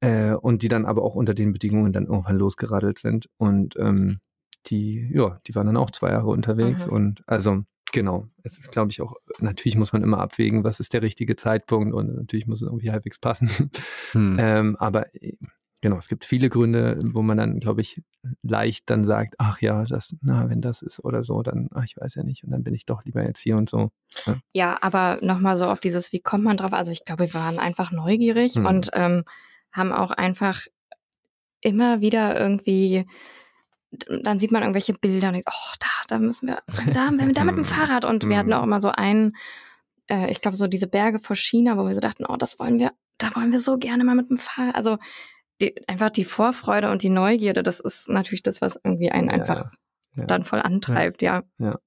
Äh, und die dann aber auch unter den Bedingungen dann irgendwann losgeradelt sind. Und ähm, die, ja, die waren dann auch zwei Jahre unterwegs. Mhm. Und also Genau. Es ist, glaube ich, auch, natürlich muss man immer abwägen, was ist der richtige Zeitpunkt und natürlich muss es irgendwie halbwegs passen. Hm. ähm, aber äh, Genau, es gibt viele Gründe, wo man dann, glaube ich, leicht dann sagt, ach ja, das, na, wenn das ist oder so, dann, ach, ich weiß ja nicht, und dann bin ich doch lieber jetzt hier und so. Ja, ja aber nochmal so auf dieses, wie kommt man drauf? Also ich glaube, wir waren einfach neugierig hm. und ähm, haben auch einfach immer wieder irgendwie, dann sieht man irgendwelche Bilder und denkt, oh, da, da müssen wir, da, da mit dem Fahrrad. Und wir hatten hm. auch immer so einen, äh, ich glaube, so diese Berge vor China, wo wir so dachten, oh, das wollen wir, da wollen wir so gerne mal mit dem Fahrrad. Also die, einfach die Vorfreude und die Neugierde, das ist natürlich das, was irgendwie einen einfach ja, ja. dann voll antreibt, ja. ja.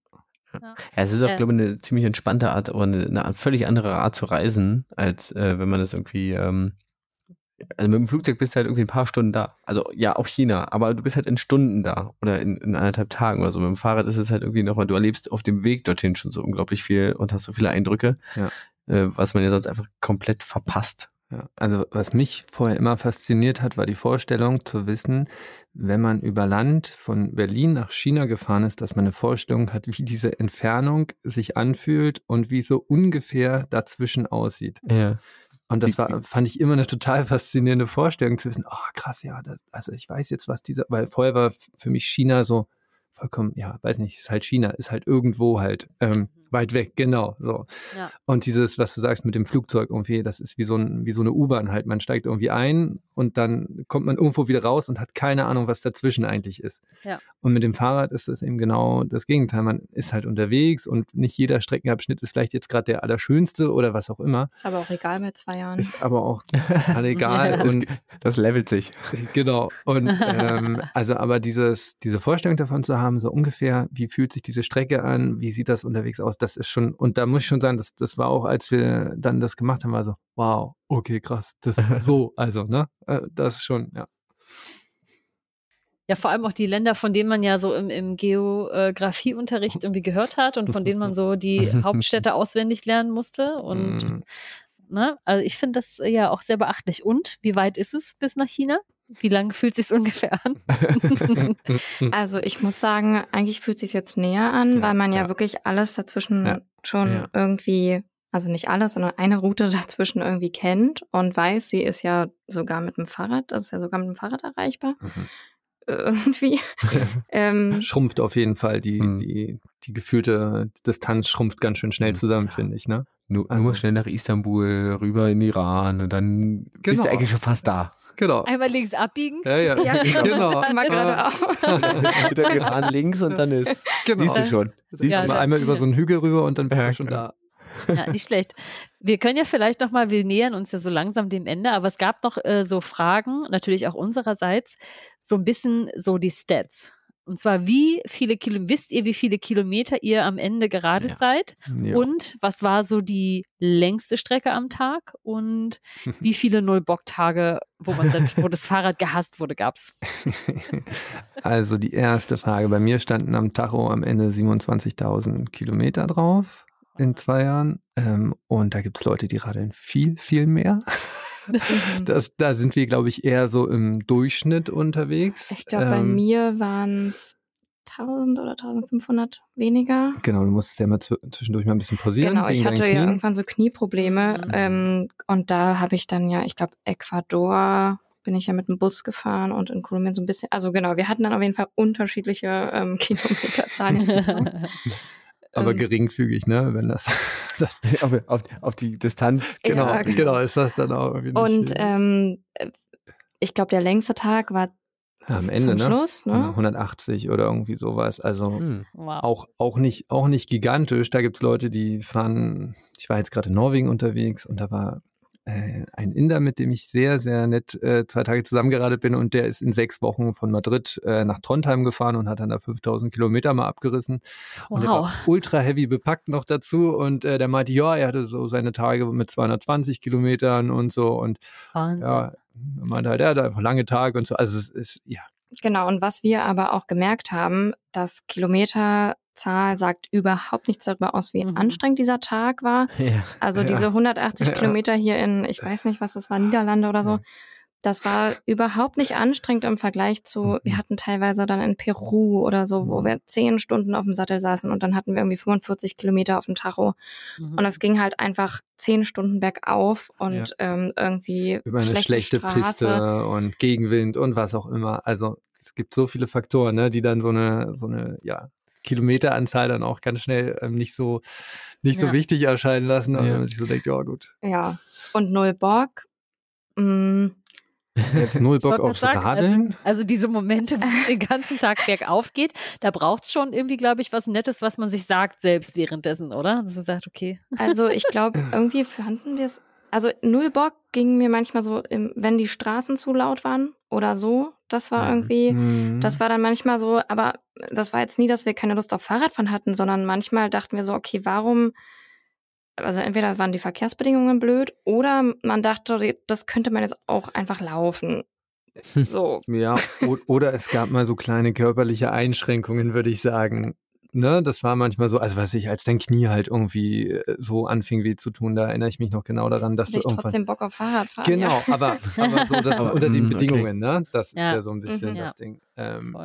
Ja. es ist auch, glaube ich, eine ziemlich entspannte Art, aber eine, eine völlig andere Art zu reisen, als äh, wenn man das irgendwie, ähm, also mit dem Flugzeug bist du halt irgendwie ein paar Stunden da. Also ja, auch China, aber du bist halt in Stunden da oder in, in anderthalb Tagen oder so. Mit dem Fahrrad ist es halt irgendwie noch, du erlebst auf dem Weg dorthin schon so unglaublich viel und hast so viele Eindrücke. Ja. äh, was man ja sonst einfach komplett verpasst. Ja, also was mich vorher immer fasziniert hat, war die Vorstellung zu wissen, wenn man über Land von Berlin nach China gefahren ist, dass man eine Vorstellung hat, wie diese Entfernung sich anfühlt und wie so ungefähr dazwischen aussieht. Ja. Und das war, fand ich immer eine total faszinierende Vorstellung zu wissen, oh krass, ja, das, also ich weiß jetzt, was dieser, weil vorher war für mich China so vollkommen, ja, weiß nicht, ist halt China, ist halt irgendwo halt. Ähm, mhm. Weit weg, genau, so. Ja. Und dieses, was du sagst mit dem Flugzeug irgendwie, das ist wie so, ein, wie so eine U-Bahn halt. Man steigt irgendwie ein und dann kommt man irgendwo wieder raus und hat keine Ahnung, was dazwischen eigentlich ist. Ja. Und mit dem Fahrrad ist es eben genau das Gegenteil. Man ist halt unterwegs und nicht jeder Streckenabschnitt ist vielleicht jetzt gerade der allerschönste oder was auch immer. Ist aber auch egal bei zwei Jahren. Ist aber auch egal. und das levelt sich. Genau. Und ähm, also aber dieses, diese Vorstellung davon zu haben, so ungefähr, wie fühlt sich diese Strecke an, wie sieht das unterwegs aus, das ist schon, und da muss ich schon sagen, das, das war auch, als wir dann das gemacht haben, war so, wow, okay, krass, das ist so, also, ne, äh, das ist schon, ja. Ja, vor allem auch die Länder, von denen man ja so im, im Geografieunterricht irgendwie gehört hat und von denen man so die Hauptstädte auswendig lernen musste. Und mhm. ne, also ich finde das ja auch sehr beachtlich. Und wie weit ist es bis nach China? Wie lange fühlt es sich ungefähr an? also ich muss sagen, eigentlich fühlt es sich jetzt näher an, ja, weil man ja, ja, wirklich alles dazwischen ja, schon irgendwie, also nicht alles, sondern eine Route dazwischen irgendwie kennt und weiß, sie ist ja sogar mit dem Fahrrad, das ist ja sogar mit dem Fahrrad erreichbar. Mhm. Irgendwie. ähm, schrumpft auf jeden Fall. Die, mhm. die, die gefühlte Distanz schrumpft ganz schön schnell zusammen, finde ich. Ne? Nur, also. nur schnell nach Istanbul, rüber in Iran und dann genau. bist du eigentlich schon fast da. Genau. Einmal links abbiegen. Ja, ja. ja genau. genau. Einmal geradeaus. Mit der Iran links und dann ist, genau. siehst du schon. Siehst ja, du mal einmal über so einen Hügel rüber und dann bist du schon genau. da. Ja, nicht schlecht. Wir können ja vielleicht noch mal, wir nähern uns ja so langsam dem Ende, aber es gab noch äh, so Fragen, natürlich auch unsererseits, so ein bisschen so die Stats. Und zwar, wie viele Kilometer, wisst ihr, wie viele Kilometer ihr am Ende geradelt ja. seid? Ja. Und was war so die längste Strecke am Tag? Und wie viele Null-Bock-Tage, wo man dann, wo das Fahrrad gehasst wurde, gab's? Also die erste Frage. Bei mir standen am Tacho am Ende 27.000 Kilometer drauf in zwei Jahren. Ähm, und da gibt es Leute, die radeln viel, viel mehr. Das, da sind wir, glaube ich, eher so im Durchschnitt unterwegs. Ich glaube, ähm, bei mir waren es 1000 oder 1500 weniger. Genau, du musstest ja immer zwischendurch mal ein bisschen pausieren. Genau, ich hatte ja irgendwann so Knieprobleme mhm. ähm, und da habe ich dann ja, ich glaube, Ecuador bin ich ja mit dem Bus gefahren und in Kolumbien so ein bisschen, also genau, wir hatten dann auf jeden Fall unterschiedliche ähm, Kilometerzahlen. aber ähm, geringfügig, ne? Wenn das, das auf, auf, auf, die Distanz. Genau, ja, genau, genau, ist das dann auch irgendwie Und ähm, ich glaube, der längste Tag war am Ende, zum ne? Schluss, ne? 180 oder irgendwie sowas. Also hm. wow. auch, auch, nicht, auch nicht gigantisch. Da gibt es Leute, die fahren, ich war jetzt gerade in Norwegen unterwegs und da war äh, ein Inder, mit dem ich sehr, sehr nett äh, zwei Tage zusammengeradet bin und der ist in sechs Wochen von Madrid äh, nach Trondheim gefahren und hat dann da 5000 Kilometer mal abgerissen. Wow. Und der war ultra heavy bepackt noch dazu und äh, der meinte, ja, er hatte so seine Tage mit 220 Kilometern und so und Wahnsinn. ja, meinte halt, er hatte einfach lange Tage und so. Also es ist, ja, Genau, und was wir aber auch gemerkt haben, dass Kilometer Zahl sagt überhaupt nichts darüber aus, wie mhm. anstrengend dieser Tag war. Ja, also diese 180 ja. Kilometer hier in, ich weiß nicht, was das war, Niederlande oder so. Das war überhaupt nicht anstrengend im Vergleich zu, wir mhm. hatten teilweise dann in Peru oder so, wo wir zehn Stunden auf dem Sattel saßen und dann hatten wir irgendwie 45 Kilometer auf dem Tacho. Mhm. Und es ging halt einfach zehn Stunden bergauf und ja. ähm, irgendwie über eine schlechte, schlechte Piste und Gegenwind und was auch immer. Also es gibt so viele Faktoren, ne, die dann so eine, so eine, ja, Kilometeranzahl dann auch ganz schnell ähm, nicht so nicht so wichtig erscheinen lassen, ja. wenn man sich so denkt, ja gut. Ja. Und null Bock. Mm. Jetzt null Bock auf sagen, Radeln. Also, also, diese Momente, wo es den ganzen Tag bergauf geht, da braucht es schon irgendwie, glaube ich, was Nettes, was man sich sagt selbst währenddessen, oder? Dass man sagt, okay. Also ich glaube, irgendwie fanden wir es also null Bock ging mir manchmal so, im, wenn die Straßen zu laut waren oder so. Das war irgendwie, mhm. das war dann manchmal so, aber das war jetzt nie, dass wir keine Lust auf Fahrradfahren hatten, sondern manchmal dachten wir so, okay, warum, also entweder waren die Verkehrsbedingungen blöd oder man dachte, das könnte man jetzt auch einfach laufen. So. Ja, oder es gab mal so kleine körperliche Einschränkungen, würde ich sagen ne, das war manchmal so, also was ich, als dein Knie halt irgendwie äh, so anfing weh zu tun, da erinnere ich mich noch genau daran, dass du irgendwann. trotzdem Bock auf Fahrradfahren. Genau, ja. aber, aber so, das unter den okay. Bedingungen, ne? Das Ja. ist ja so ein bisschen Mhm. das Ja. Ding. Ähm,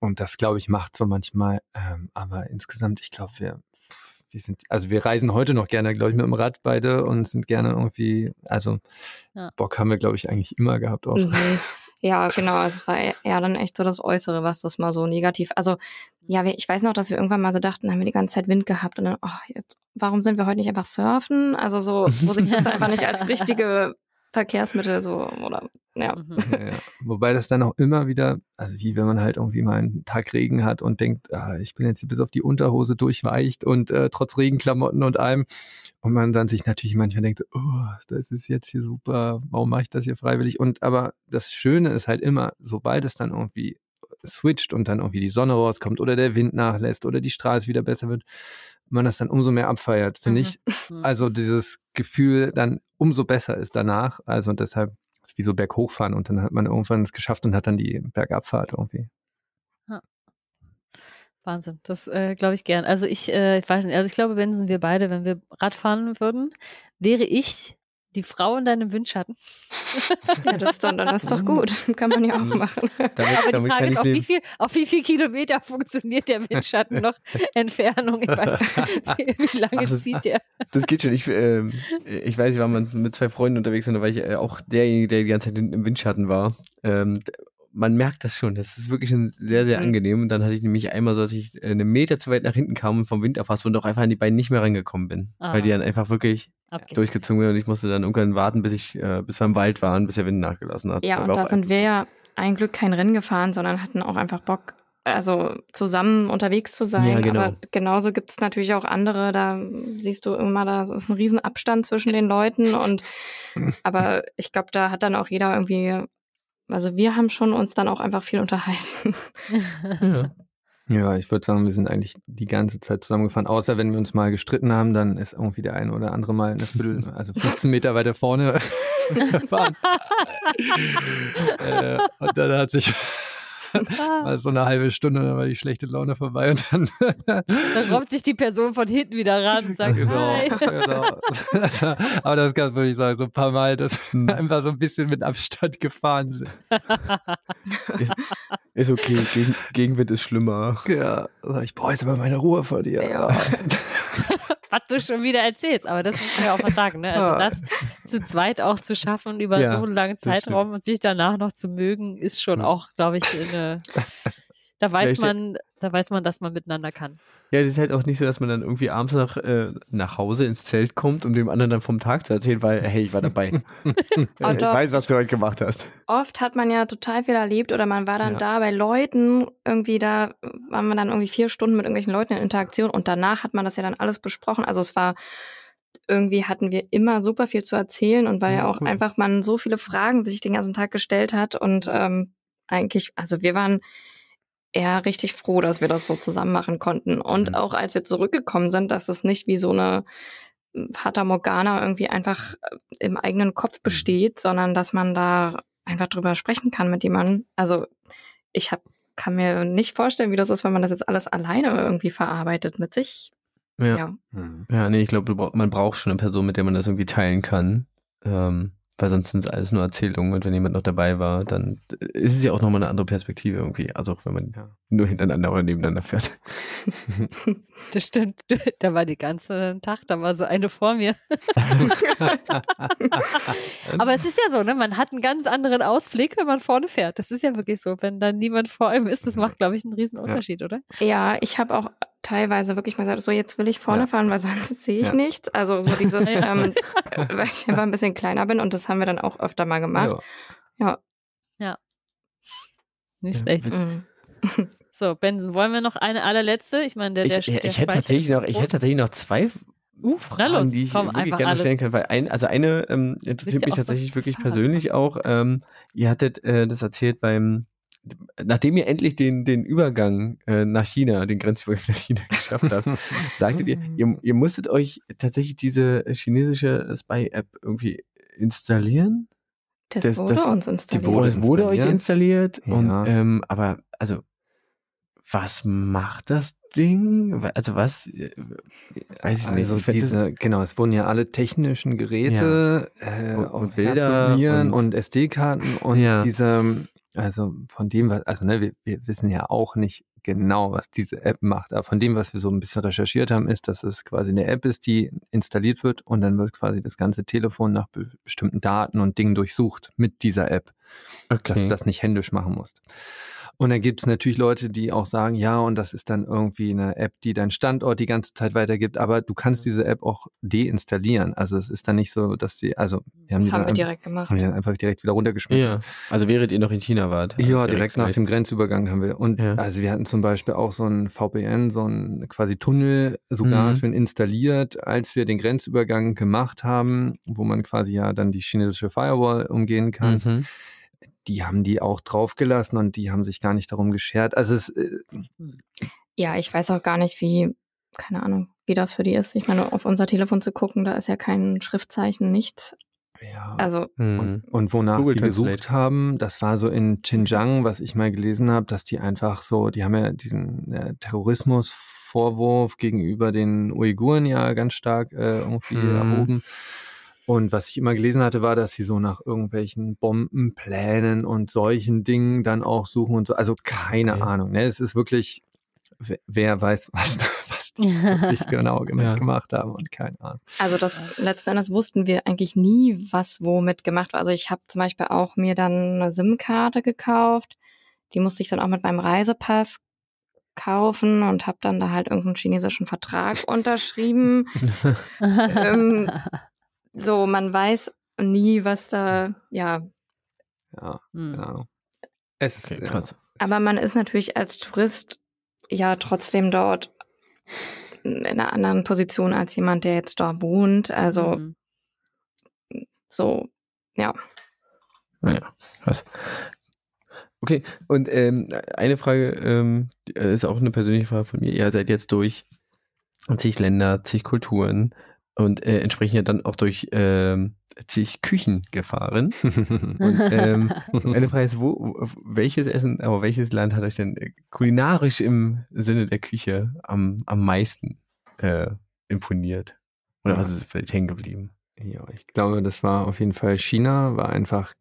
und das, glaube ich, macht so manchmal, ähm, aber insgesamt, ich glaube, wir, wir sind, also wir reisen heute noch gerne, glaube ich, mit dem Rad beide und sind gerne irgendwie, also Ja. Bock haben wir, glaube ich, eigentlich immer gehabt. Auch. Mhm. Ja, genau. Also es war eher- dann echt so das Äußere, was das mal so negativ. Also ja, ich weiß noch, dass wir irgendwann mal so dachten, haben wir die ganze Zeit Wind gehabt und dann, oh, jetzt, warum sind wir heute nicht einfach surfen? Also so, wo sich das einfach nicht als richtige Verkehrsmittel so oder ja. Mhm. Ja, ja. Wobei das dann auch immer wieder, also wie wenn man halt irgendwie mal einen Tag Regen hat und denkt, ah, ich bin jetzt hier bis auf die Unterhose durchweicht und äh, trotz Regenklamotten und allem. Und man dann sich natürlich manchmal denkt, oh, das ist jetzt hier super, warum mache ich das hier freiwillig? Und aber das Schöne ist halt immer, sobald es dann irgendwie switcht und dann irgendwie die Sonne rauskommt oder der Wind nachlässt oder die Straße wieder besser wird, man das dann umso mehr abfeiert, finde Mhm. ich. Also dieses Gefühl dann umso besser ist danach. Also deshalb ist es wie so berghochfahren und dann hat man irgendwann es geschafft und hat dann die Bergabfahrt irgendwie. Wahnsinn, das äh, glaube ich gern. Also ich, äh, ich weiß nicht, also ich glaube, wenn sind wir beide, wenn wir Rad fahren würden, wäre ich die Frau in deinem Windschatten. ja, das ist doch, dann ist doch gut. Kann man ja auch machen. Damit, Aber die Frage ist, auf wie, viel, auf wie viel Kilometer funktioniert der Windschatten noch? Entfernung, ich weiß, wie, wie lange Ach, das- zieht der? Das geht schon. Ich, ähm, ich weiß, ich war mal mit zwei Freunden unterwegs und da war ich äh, auch derjenige, der die ganze Zeit im Windschatten war. Ähm, man merkt das schon. Das ist wirklich schon sehr, sehr Mhm. angenehm. Und dann hatte ich nämlich einmal so, dass ich äh, einen Meter zu weit nach hinten kam und vom Wind erfasst wurde und auch einfach an die Beine nicht mehr rangekommen bin. Ah. Weil die dann einfach wirklich Abgeht. durchgezogen sind und ich musste dann irgendwann warten, bis ich, äh, bis wir im Wald waren, bis der Wind nachgelassen hat. Ja, und da sind wir ja ein Glück kein Rennen gefahren, sondern hatten auch einfach Bock, also zusammen unterwegs zu sein. Ja, genau. Aber genauso gibt es natürlich auch andere, da siehst du immer, da ist ein Riesenabstand zwischen den Leuten. Und aber ich glaube, da hat dann auch jeder irgendwie, also wir haben schon uns dann auch einfach viel unterhalten. Ja. Ja, ich würde sagen, wir sind eigentlich die ganze Zeit zusammengefahren. Außer wenn wir uns mal gestritten haben, dann ist irgendwie der eine oder andere mal eine Viertel, also 15 Meter weiter vorne gefahren. äh, und dann hat sich mal so eine halbe Stunde, dann war die schlechte Laune vorbei und dann Dann robbt sich die Person von hinten wieder ran und sagt, genau, hi. genau. Aber das kann würde ich sagen, so ein paar Mal, dass wir einfach so ein bisschen mit Abstand gefahren sind. Ist, ist okay. Gegen, Gegenwind ist schlimmer. Ja, sag ich brauche jetzt aber meine Ruhe vor dir. Ja. Was du schon wieder erzählst, aber das muss man ja auch mal sagen, ne? Also das zu zweit auch zu schaffen über Ja, so einen langen. Zeitraum und sich danach noch zu mögen, ist schon auch, glaube ich, eine, da Ja, weiß ich- man, da weiß man, dass man miteinander kann. Ja, das ist halt auch nicht so, dass man dann irgendwie abends nach, äh, nach Hause ins Zelt kommt, um dem anderen dann vom Tag zu erzählen, weil, hey, ich war dabei. ich doch. weiß, was du heute gemacht hast. Oft hat man ja total viel erlebt oder man war dann Ja. da bei Leuten, irgendwie da waren wir dann irgendwie vier Stunden mit irgendwelchen Leuten in Interaktion und danach hat man das ja dann alles besprochen. Also es war irgendwie hatten wir immer super viel zu erzählen und weil ja, Ja, auch cool. einfach man so viele Fragen sich den ganzen Tag gestellt hat und ähm, eigentlich, also wir waren eher richtig froh, dass wir das so zusammen machen konnten. Und Mhm. auch als wir zurückgekommen sind, dass es nicht wie so eine Fata Morgana irgendwie einfach äh, im eigenen Kopf besteht, sondern dass man da einfach drüber sprechen kann mit jemandem. Also ich hab, kann mir nicht vorstellen, wie das ist, wenn man das jetzt alles alleine irgendwie verarbeitet mit sich. Ja. Ja. Ja, nee, ich glaube, man braucht schon eine Person, mit der man das irgendwie teilen kann. Ähm, weil sonst sind es alles nur Erzählungen und wenn jemand noch dabei war, dann ist es ja auch nochmal eine andere Perspektive irgendwie. Also auch wenn man Ja. nur hintereinander oder nebeneinander fährt. Das stimmt. Da war die ganze Tag, da war so eine vor mir. Aber es ist ja so, ne? Man hat einen ganz anderen Ausblick, wenn man vorne fährt. Das ist ja wirklich so. Wenn dann niemand vor einem ist, das macht, glaube ich, einen riesen Unterschied, oder? Ja, ich habe auch teilweise wirklich mal gesagt, so jetzt will ich vorne Ja. fahren, weil sonst sehe ich Ja. nichts. Also so dieses, Ja. ähm, weil ich einfach ein bisschen kleiner bin und das haben wir dann auch öfter mal gemacht. Ja. Nicht Ja, schlecht. wit- Mhm. So, Benson, wollen wir noch eine allerletzte? Ich meine, der, der, ich, der ich hätte tatsächlich noch, ich hätte tatsächlich noch zwei Uh, Fragen, los, die ich komm, wirklich gerne alles. stellen kann, weil ein, also eine ähm, interessiert mich auch so tatsächlich wirklich persönlich auch. Ähm, ihr hattet äh, das erzählt beim, nachdem ihr endlich den, den Übergang äh, nach China, den Grenzübergang nach China geschafft habt, sagtet ihr, ihr, ihr musstet euch tatsächlich diese chinesische Spy-App irgendwie installieren? Das, Das- wurde das- uns Die installiert. wurde, es wurde euch installiert. installiert und Ja. ähm, aber also was macht das Ding? Also was, äh, weiß ich also nicht. diese, genau, es wurden ja alle technischen Geräte ja. äh, und, und Bilder und, und SD-Karten und ja. diese, also von dem, was, also ne, wir, wir wissen ja auch nicht genau, was diese App macht. Aber von dem, was wir so ein bisschen recherchiert haben, ist, dass es quasi eine App ist, die installiert wird und dann wird quasi das ganze Telefon nach be bestimmten Daten und Dingen durchsucht mit dieser App. Okay. Dass du das nicht händisch machen musst. Und dann gibt es natürlich Leute, die auch sagen, ja, und das ist dann irgendwie eine App, die deinen Standort die ganze Zeit weitergibt, aber du kannst diese App auch deinstallieren. Also es ist dann nicht so, dass die, also wir haben das die haben wir direkt gemacht. Haben die dann einfach direkt wieder runtergeschmissen. Ja. Also während ihr noch in China wart. Ja, direkt, direkt nach dem Grenzübergang haben wir. Und ja. also wir hatten zum Beispiel auch so ein VPN, so ein quasi Tunnel sogar mhm. schon installiert, als wir den Grenzübergang gemacht haben, wo man quasi ja dann die chinesische Firewall umgehen kann. Mhm die haben die auch draufgelassen und die haben sich gar nicht darum geschert. Also es. Äh, ja, ich weiß auch gar nicht, wie, keine Ahnung, wie das für die ist. Ich meine, auf unser Telefon zu gucken, da ist ja kein Schriftzeichen, nichts. Ja. Also und, hm. und wonach Google die Translate. gesucht haben, das war so in Xinjiang, was ich mal gelesen habe, dass die einfach so, die haben ja diesen äh, Terrorismusvorwurf gegenüber den Uiguren ja ganz stark äh, irgendwie mhm. erhoben. Und was ich immer gelesen hatte, war, dass sie so nach irgendwelchen Bombenplänen und solchen Dingen dann auch suchen und so. Also keine okay. Ahnung. Ne? Es ist wirklich, wer weiß, was, was die wirklich genau ja. gemacht haben und keine Ahnung. Also das letzten Endes wussten wir eigentlich nie, was womit gemacht war. Also ich habe zum Beispiel auch mir dann eine SIM-Karte gekauft. Die musste ich dann auch mit meinem Reisepass kaufen und habe dann da halt irgendeinen chinesischen Vertrag unterschrieben. ähm, so, man weiß nie, was da, ja. Ja, hm. genau. Es ist okay, krass. Ja. Aber man ist natürlich als Tourist ja trotzdem dort in einer anderen Position als jemand, der jetzt dort wohnt. Also mhm. so, ja. Naja, was. Okay, und ähm, eine Frage ähm, ist auch eine persönliche Frage von mir. Ihr seid jetzt durch zig Länder, zig Kulturen und äh, entsprechend ja dann auch durch ähm, zig Küchen gefahren. und, ähm, meine Frage ist, wo, welches Essen, aber welches Land hat euch denn kulinarisch im Sinne der Küche am, am meisten äh, imponiert? Oder was ist vielleicht hängen geblieben? Ja, ich glaube, das war auf jeden Fall China, war einfach,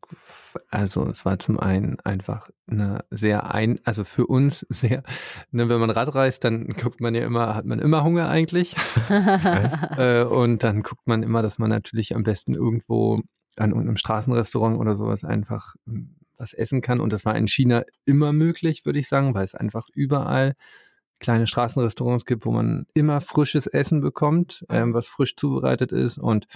also es war zum einen einfach eine sehr ein, also für uns sehr, ne, wenn man Rad reist, dann guckt man ja immer, hat man immer Hunger eigentlich. äh, und dann guckt man immer, dass man natürlich am besten irgendwo an einem Straßenrestaurant oder sowas einfach hm, was essen kann. Und das war in China immer möglich, würde ich sagen, weil es einfach überall kleine Straßenrestaurants gibt, wo man immer frisches Essen bekommt, ähm, was frisch zubereitet ist. Und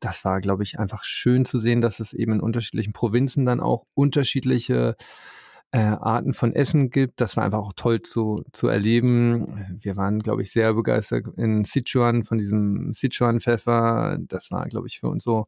das war, glaube ich, einfach schön zu sehen, dass es eben in unterschiedlichen Provinzen dann auch unterschiedliche äh, Arten von Essen gibt. Das war einfach auch toll zu, zu erleben. Wir waren, glaube ich, sehr begeistert in Sichuan von diesem Sichuan-Pfeffer. Das war, glaube ich, für uns so,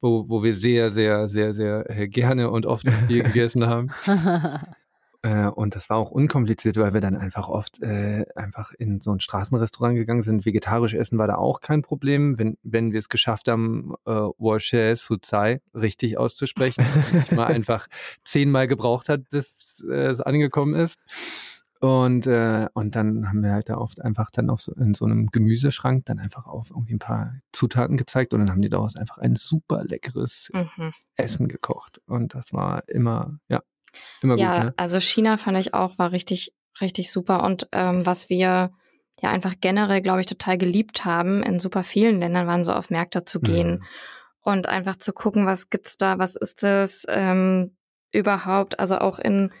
wo, wo wir sehr, sehr, sehr, sehr äh, gerne und oft viel gegessen haben. Äh, und das war auch unkompliziert, weil wir dann einfach oft äh, einfach in so ein Straßenrestaurant gegangen sind. Vegetarisch essen war da auch kein Problem, wenn, wenn wir es geschafft haben, äh, Washe Suzai richtig auszusprechen. ich mal einfach zehnmal gebraucht hat, bis äh, es angekommen ist. Und, äh, und dann haben wir halt da oft einfach dann auf so, in so einem Gemüseschrank dann einfach auf irgendwie ein paar Zutaten gezeigt und dann haben die daraus einfach ein super leckeres mhm. Essen gekocht. Und das war immer, ja, Immer ja, gut, ne? also China fand ich auch, war richtig, richtig super. Und ähm, was wir ja einfach generell, glaube ich, total geliebt haben, in super vielen Ländern waren so auf Märkte zu gehen mhm. und einfach zu gucken, was gibt's da, was ist das ähm, überhaupt. Also auch in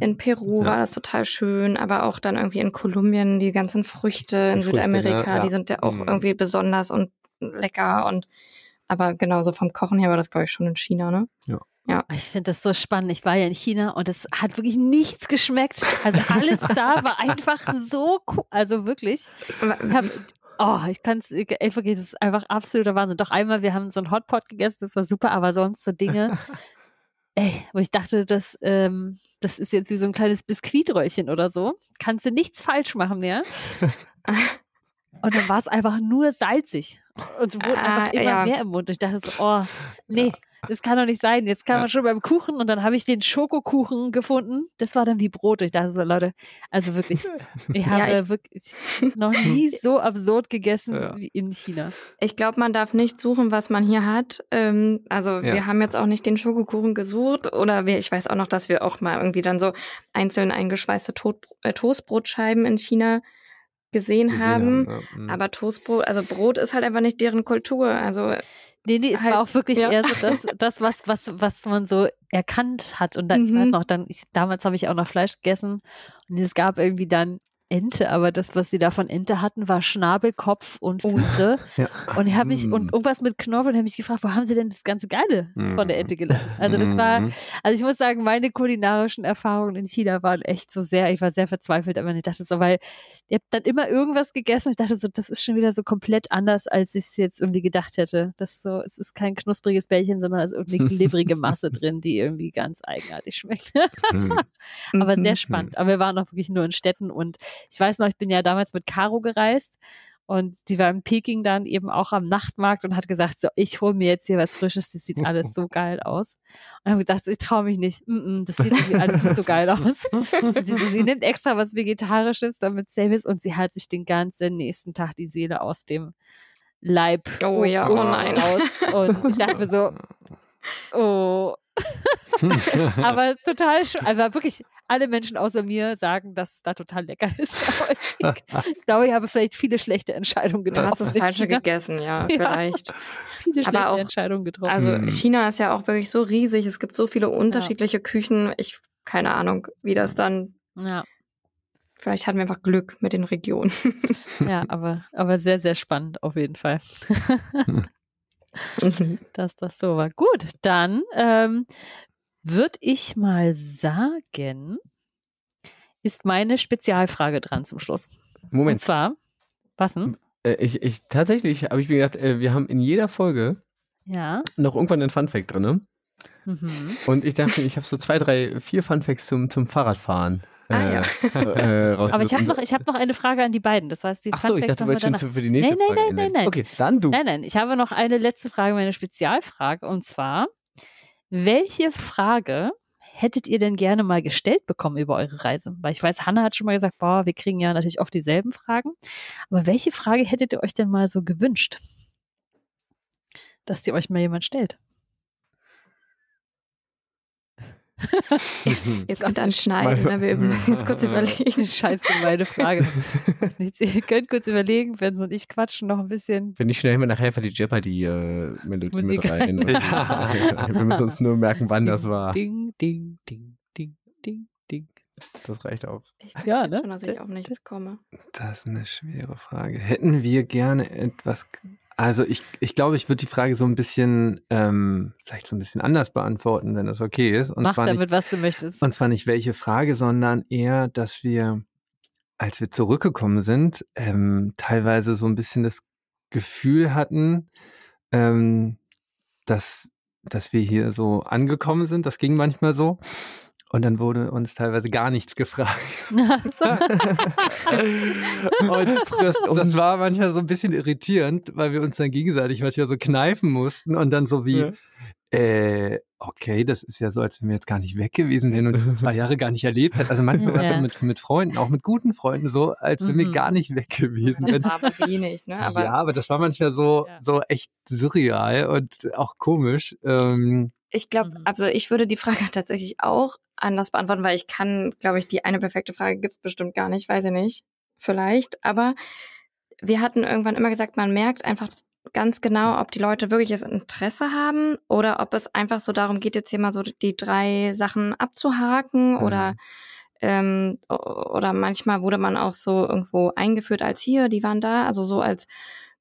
in Peru ja. war das total schön, aber auch dann irgendwie in Kolumbien die ganzen Früchte die in Früchte, Südamerika, ja, die sind ja auch mhm. irgendwie besonders und lecker und aber genauso vom Kochen her war das glaube ich schon in China, ne? Ja. Ja. Ich finde das so spannend. Ich war ja in China und es hat wirklich nichts geschmeckt. Also alles da war einfach so cool. Also wirklich. Ich hab, oh, ich kann es, einfach das ist einfach absoluter Wahnsinn. Doch einmal, wir haben so einen Hotpot gegessen, das war super, aber sonst so Dinge, ey, wo ich dachte, das, ähm, das ist jetzt wie so ein kleines Biskuitröhrchen oder so. Kannst du nichts falsch machen mehr. Und dann war es einfach nur salzig und wurde ah, einfach immer ja. mehr im Mund. Ich dachte so, oh, nee. Ja das kann doch nicht sein. Jetzt kann man schon beim Kuchen und dann habe ich den Schokokuchen gefunden. Das war dann wie Brot. Ich dachte so, Leute, also wirklich, ich habe ja, ich, wirklich noch nie so absurd gegessen ja. wie in China. Ich glaube, man darf nicht suchen, was man hier hat. Ähm, also ja. wir haben jetzt auch nicht den Schokokuchen gesucht oder wir, ich weiß auch noch, dass wir auch mal irgendwie dann so einzeln eingeschweißte Tod, äh, Toastbrotscheiben in China gesehen, gesehen haben. haben ja. Mhm. Aber Toastbrot, also Brot ist halt einfach nicht deren Kultur. Also Nee, nee, es halt, war auch wirklich ja. eher so das, das was, was, was man so erkannt hat. Und dann, mhm. ich weiß mhm. noch, dann, ich, damals habe ich auch noch Fleisch gegessen und es gab irgendwie dann Ente, aber das, was sie da von Ente hatten, war Schnabel, Kopf und oh. Füße. Ja. Und ich habe mich, und mm. irgendwas mit Knorpeln, habe mich gefragt, wo haben sie denn das ganze Geile von der Ente gelassen? Also das war, mm. also ich muss sagen, meine kulinarischen Erfahrungen in China waren echt so sehr, ich war sehr verzweifelt, aber ich dachte so, weil ihr habt dann immer irgendwas gegessen und ich dachte so, das ist schon wieder so komplett anders, als ich es jetzt irgendwie gedacht hätte. Das so, es ist kein knuspriges Bällchen, sondern es ist irgendeine klebrige Masse drin, die irgendwie ganz eigenartig schmeckt. Mhm. aber sehr mhm. spannend. Aber wir waren auch wirklich nur in Städten und ich weiß noch, ich bin ja damals mit Caro gereist und die war in Peking dann eben auch am Nachtmarkt und hat gesagt, so, ich hole mir jetzt hier was Frisches, das sieht alles so geil aus. Und habe gesagt, so, ich traue mich nicht, mm -mm, das sieht irgendwie alles nicht so geil aus. Und sie, sie nimmt extra was Vegetarisches, damit safe ist und sie hat sich den ganzen nächsten Tag die Seele aus dem Leib oh, ja. oh nein. aus. Und ich dachte mir so, oh. aber total schön. Also wirklich, alle Menschen außer mir sagen, dass es da total lecker ist. ich, glaube, ich habe vielleicht viele schlechte Entscheidungen getroffen. Du hast das Falsche gegessen, ja, vielleicht. Ja, viele schlechte auch, Entscheidungen getroffen. Also mhm. China ist ja auch wirklich so riesig. Es gibt so viele unterschiedliche ja. Küchen. Ich, keine Ahnung, wie das dann ja. Vielleicht hatten wir einfach Glück mit den Regionen. ja, aber, aber sehr, sehr spannend auf jeden Fall. Dass das so war. Gut, dann ähm, würde ich mal sagen, ist meine Spezialfrage dran zum Schluss. Moment. Und zwar, was denn? Äh, ich, ich, tatsächlich habe ich mir gedacht, äh, wir haben in jeder Folge ja. noch irgendwann einen Funfact drin. Ne? Mhm. Und ich dachte, ich habe so zwei, drei, vier Funfacts zum, zum Fahrradfahren. Ah, ja. äh, Aber ich habe noch, hab noch eine Frage an die beiden. Das heißt, die Ach so, ich dachte, wolltest schon für die nächste nein, nein, Frage. Nein, nein, nein, nein. Okay, dann du. Nein, nein, ich habe noch eine letzte Frage, meine Spezialfrage. Und zwar, welche Frage hättet ihr denn gerne mal gestellt bekommen über eure Reise? Weil ich weiß, Hanna hat schon mal gesagt, boah, wir kriegen ja natürlich oft dieselben Fragen. Aber welche Frage hättet ihr euch denn mal so gewünscht, dass die euch mal jemand stellt? Jetzt kommt dann Schneiden, ne? wir müssen jetzt kurz überlegen. Scheiß gemeine Frage. ihr könnt kurz überlegen, wenn und ich quatschen noch ein bisschen. Wenn nicht schnell wir nachher für die Jeopardy-Melodie äh, mit rein. ja. Wir müssen uns nur merken, wann das war. Ding, ding, ding, ding, ding, ding. Das reicht auch. Ich ja, ne? schon, dass ich auf nichts komme. Das ist eine schwere Frage. Hätten wir gerne etwas also ich, ich glaube, ich würde die Frage so ein bisschen, ähm, vielleicht so ein bisschen anders beantworten, wenn das okay ist. Und Mach damit, nicht, was du möchtest. Und zwar nicht welche Frage, sondern eher, dass wir, als wir zurückgekommen sind, ähm, teilweise so ein bisschen das Gefühl hatten, ähm, dass, dass wir hier so angekommen sind. Das ging manchmal so. Und dann wurde uns teilweise gar nichts gefragt. und das, das, war manchmal so ein bisschen irritierend, weil wir uns dann gegenseitig manchmal so kneifen mussten und dann so wie, ja. äh, okay, das ist ja so, als wenn wir jetzt gar nicht weg gewesen wären und diese zwei Jahre gar nicht erlebt hätten. Also manchmal war es so mit, mit Freunden, auch mit guten Freunden so, als wenn mhm. wir gar nicht weg gewesen wären. Das war aber wenig, ne? Aber, ja, aber das war manchmal so, ja. so echt surreal und auch komisch. Ähm, ich glaube, mhm. also ich würde die Frage tatsächlich auch anders beantworten, weil ich kann, glaube ich, die eine perfekte Frage gibt's bestimmt gar nicht, weiß ich nicht. Vielleicht. Aber wir hatten irgendwann immer gesagt, man merkt einfach ganz genau, ob die Leute wirklich das Interesse haben oder ob es einfach so darum geht, jetzt hier mal so die drei Sachen abzuhaken mhm. oder ähm, oder manchmal wurde man auch so irgendwo eingeführt als hier, die waren da, also so als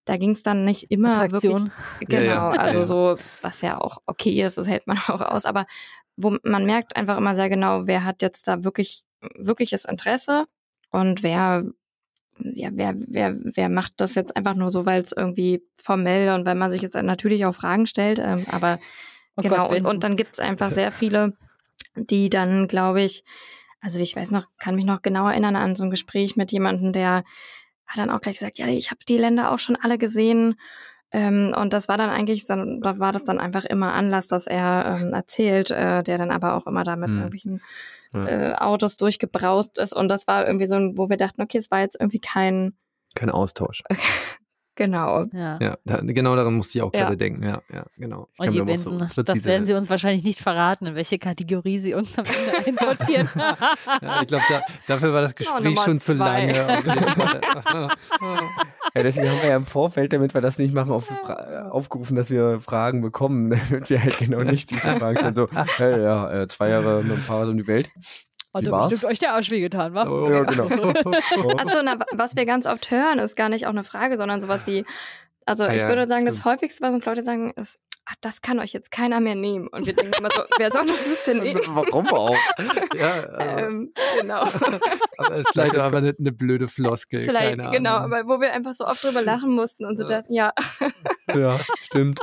da ging es dann nicht immer Attraktion. wirklich. Genau, ja, ja. also so, was ja auch okay ist, das hält man auch aus, aber wo man merkt einfach immer sehr genau, wer hat jetzt da wirklich wirkliches Interesse und wer ja, wer, wer, wer macht das jetzt einfach nur so, weil es irgendwie formell und weil man sich jetzt natürlich auch Fragen stellt, ähm, aber oh genau, Gott, und, und dann gibt es einfach sehr viele, die dann, glaube ich, also ich weiß noch, kann mich noch genau erinnern an so ein Gespräch mit jemandem, der hat dann auch gleich gesagt, ja, ich habe die Länder auch schon alle gesehen. Ähm, und das war dann eigentlich, da war das dann einfach immer Anlass, dass er ähm, erzählt, äh, der dann aber auch immer da mit hm. irgendwelchen äh, Autos durchgebraust ist. Und das war irgendwie so, wo wir dachten, okay, es war jetzt irgendwie kein kein Austausch. Genau. Ja, ja da, genau daran musste ich auch gerade denken. Ja, ja, genau. Und die Benson, so das werden Sie uns wahrscheinlich nicht verraten, in welche Kategorie Sie uns am Ende einsortieren. ja, ich glaube, da, dafür war das Gespräch schon zu lange. ja, deswegen haben wir ja im Vorfeld, damit wir das nicht machen, auf, aufgerufen, dass wir Fragen bekommen, damit wir halt genau nicht diese Fragen stellen. So, hey, ja, äh, zwei Jahre mit dem Fahrrad um die Welt. Hat er bestimmt euch der Arsch wehgetan, wa? Oh, ja, genau. Achso, na, was wir ganz oft hören, ist gar nicht auch eine Frage, sondern sowas wie, also ah, ich ja, würde sagen, stimmt. das häufigste, was uns Leute sagen, ist, ach, das kann euch jetzt keiner mehr nehmen. Und wir denken immer so, wer soll das denn nehmen? Warum auch? ja, ähm, genau. aber es ist vielleicht aber eine, eine blöde Floskel. Vielleicht, genau, aber wo wir einfach so oft drüber lachen mussten und so ja. dachten, ja. ja, stimmt.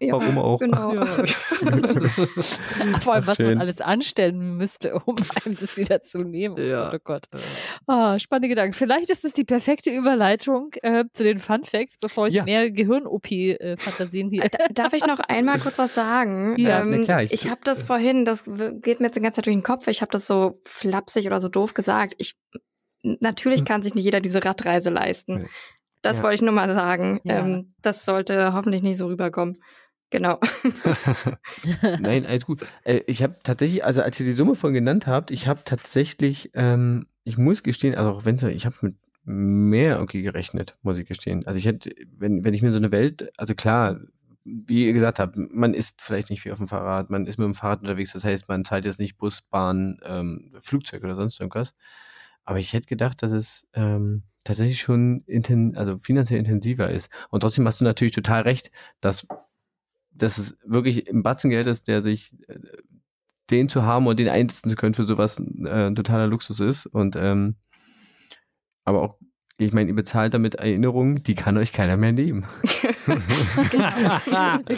Ja, Warum auch? Genau. Ja. Vor allem, was Schön. man alles anstellen müsste, um einem das wieder zu nehmen. Oh ja. Oh Gott. Oh, spannende Gedanken. Vielleicht ist es die perfekte Überleitung äh, zu den Fun Facts, bevor ich ja. mehr Gehirn-OP-Fantasien hier. Darf ich noch einmal kurz was sagen? Ja, ähm, klar. Ich, ich habe das vorhin, das geht mir jetzt die ganze Zeit durch den Kopf, ich habe das so flapsig oder so doof gesagt. Ich natürlich hm. kann sich nicht jeder diese Radreise leisten. Das ja. wollte ich nur mal sagen. Ja. Ähm, das sollte hoffentlich nicht so rüberkommen. Genau. Nein, alles gut. Äh, ich habe tatsächlich, also als ihr die Summe von genannt habt, ich habe tatsächlich, ähm, ich muss gestehen, also auch wenn ich habe mit mehr irgendwie gerechnet, muss ich gestehen. Also ich hätte, wenn, wenn ich mir so eine Welt, also klar, wie ihr gesagt habt, man ist vielleicht nicht viel auf dem Fahrrad, man ist mit dem Fahrrad unterwegs, das heißt, man zahlt jetzt nicht Bus, Bahn, ähm, Flugzeug oder sonst irgendwas. Aber ich hätte gedacht, dass es ähm, tatsächlich schon inten also finanziell intensiver ist. Und trotzdem hast du natürlich total recht, dass dass es wirklich im Batzen Geld ist, der sich äh, den zu haben und den einsetzen zu können für sowas äh, ein totaler Luxus ist. Und ähm, aber auch, ich meine, ihr bezahlt damit Erinnerungen, die kann euch keiner mehr nehmen.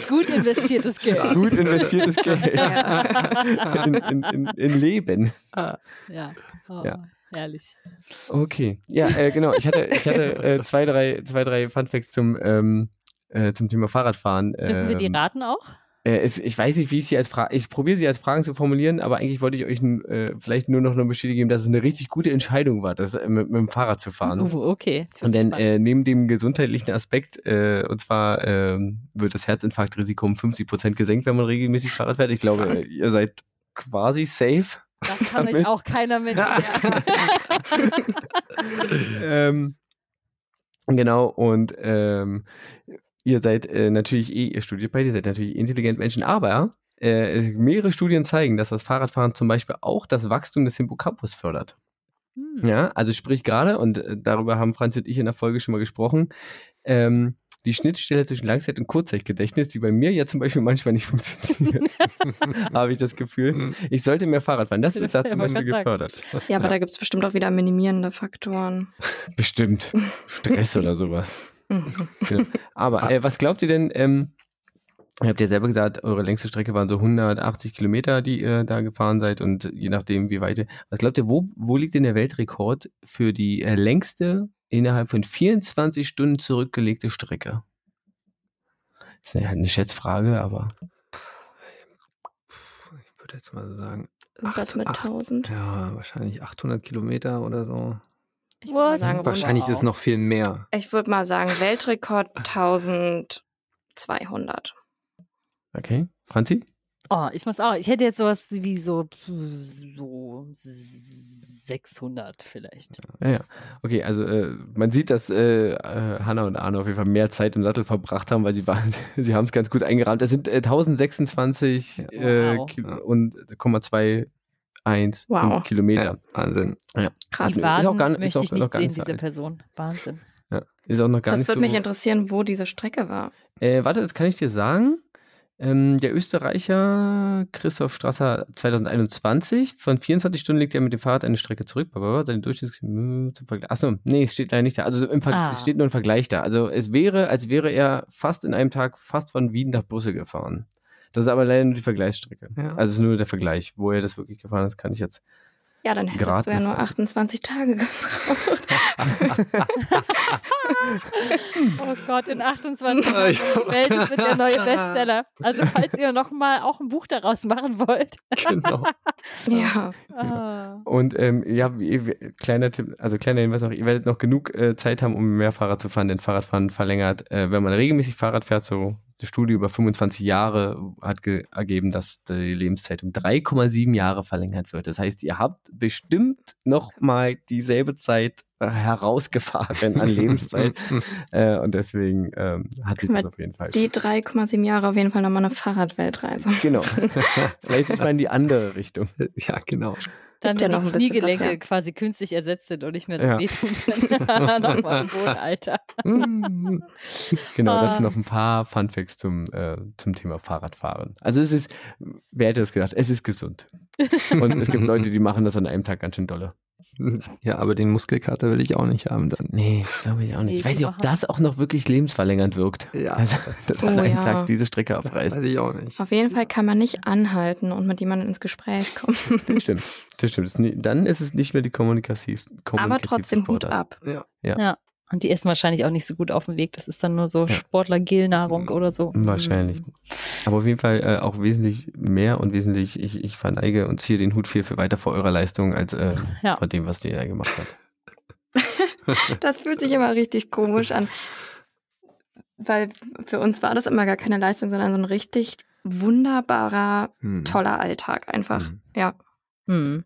Gut investiertes Geld. Gut investiertes Geld. in, in, in, in Leben. Ja. Oh. ja. Herrlich. Okay. Ja, äh, genau. Ich hatte, ich hatte äh, zwei, drei, zwei, drei Funfacts zum, ähm, äh, zum Thema Fahrradfahren. Dürfen wir die ähm, raten auch? Äh, es, ich weiß nicht, wie ich sie als Frage, ich probiere sie als Fragen zu formulieren, aber eigentlich wollte ich euch äh, vielleicht nur noch eine Bestätigung geben, dass es eine richtig gute Entscheidung war, das äh, mit, mit, dem Fahrrad zu fahren. Uh, okay. Und dann äh, neben dem gesundheitlichen Aspekt, äh, und zwar äh, wird das Herzinfarktrisiko um 50 Prozent gesenkt, wenn man regelmäßig Fahrrad fährt. Ich glaube, ihr seid quasi safe. Das kann euch auch keiner mit. ähm, genau, und ähm, ihr seid äh, natürlich eh, ihr studiert beide, ihr seid natürlich intelligent Menschen, aber äh, mehrere Studien zeigen, dass das Fahrradfahren zum Beispiel auch das Wachstum des Hippocampus fördert. Hm. Ja, also sprich gerade, und äh, darüber haben Franz und ich in der Folge schon mal gesprochen, ähm, die Schnittstelle zwischen Langzeit- und Kurzzeitgedächtnis, die bei mir ja zum Beispiel manchmal nicht funktioniert, habe ich das Gefühl. Ich sollte mehr Fahrrad fahren. Das wird da zum Beispiel gefördert. Ja, aber ja. da gibt es bestimmt auch wieder minimierende Faktoren. Bestimmt. Stress oder sowas. genau. Aber äh, was glaubt ihr denn, ähm, Ihr habt ja selber gesagt, eure längste Strecke waren so 180 Kilometer, die ihr da gefahren seid und je nachdem, wie weit. Was glaubt ihr, wo, wo liegt denn der Weltrekord für die äh, längste innerhalb von 24 Stunden zurückgelegte Strecke? Das ist ja eine Schätzfrage, aber. Ich würde jetzt mal sagen. Was mit 1000? Ja, wahrscheinlich 800 Kilometer oder so. Ich würde sagen, Wahrscheinlich ist es noch viel mehr. Ich würde mal sagen, Weltrekord 1200. Okay. Franzi? Oh, ich muss auch. Ich hätte jetzt sowas wie so, so 600 vielleicht. Ja, ja. Okay, also äh, man sieht, dass äh, äh Hanna und Arno auf jeden Fall mehr Zeit im Sattel verbracht haben, weil sie sie haben es ganz gut eingerahmt. Es sind äh, 1026 äh, wow. äh, und 0,2 1,5 wow. Kilometer. Wahnsinn. Ja. Krass. Die Waden ist auch gar, möchte ist auch, ich nicht sehen, diese. Person. Wahnsinn. Ja. Ist auch noch gar das würde mich interessieren, wo diese Strecke war. Äh, warte, das kann ich dir sagen. Ähm, der Österreicher Christoph Strasser 2021, von 24 Stunden legt er mit dem Fahrrad eine Strecke zurück. Seine Durchschnittsgeschwindigkeit. Achso, nee, es steht leider nicht da. Also im ah. es steht nur ein Vergleich da. Also es wäre, als wäre er fast in einem Tag fast von Wien nach Brüssel gefahren. Das ist aber leider nur die Vergleichsstrecke. Ja. Also es ist nur der Vergleich. Wo er das wirklich gefahren ist, kann ich jetzt Ja, dann hättest Gratis. du ja nur 28 Tage gebraucht. Oh Gott, in 28 Tagen die Welt wird der neue Bestseller. Also falls ihr noch mal auch ein Buch daraus machen wollt. genau. ja. Ah. Und ähm, ja, kleiner Tipp, also kleiner Hinweis noch, ihr werdet noch genug äh, Zeit haben, um mehr Fahrrad zu fahren, denn Fahrradfahren verlängert. Äh, wenn man regelmäßig Fahrrad fährt, so eine Studie über 25 Jahre hat ge ergeben, dass die Lebenszeit um 3,7 Jahre verlängert wird. Das heißt, ihr habt bestimmt noch mal dieselbe Zeit herausgefahren an Lebenszeit. äh, und deswegen ähm, hat sich das auf jeden Fall. Die 3,7 Jahre auf jeden Fall nochmal eine Fahrradweltreise. Genau. Vielleicht nicht mal in die andere Richtung. ja, genau. Dann, ja wenn noch die Kniegelenke ja. quasi künstlich ersetzt sind und nicht mehr so Ja. wehtun können. Nochmal im hohen Alter. Genau, das Ah. sind noch ein paar Fun Facts zum, äh, zum Thema Fahrradfahren. Also es ist, wer hätte es gedacht, es ist gesund. Und es gibt Leute, die machen das an einem Tag ganz schön dolle. Ja, aber den Muskelkater will ich auch nicht haben dann. Nee, glaube ich auch nicht. Ich weiß nicht, ob das auch noch wirklich lebensverlängernd wirkt. Ja. Also, dass Oh, an einem ja. Tag diese Strecke abreißt. Weiß ich auch nicht. Auf jeden Fall kann man nicht anhalten und mit jemandem ins Gespräch kommen. Das stimmt. Das stimmt. Dann ist es nicht mehr die kommunikativ, Aber trotzdem Hut Sportart. ab. Ja. Und die essen wahrscheinlich auch nicht so gut auf dem Weg. Das ist dann nur so Ja. Sportler-Gel-Nahrung oder so. Wahrscheinlich. Aber auf jeden Fall äh, auch wesentlich mehr und wesentlich, ich, ich verneige und ziehe den Hut viel für weiter vor eurer Leistung als äh, Ja. vor dem, was der da gemacht hat. Das fühlt sich immer richtig komisch an. Weil für uns war das immer gar keine Leistung, sondern so ein richtig wunderbarer, Hm. toller Alltag einfach. Mhm. Ja. Hm.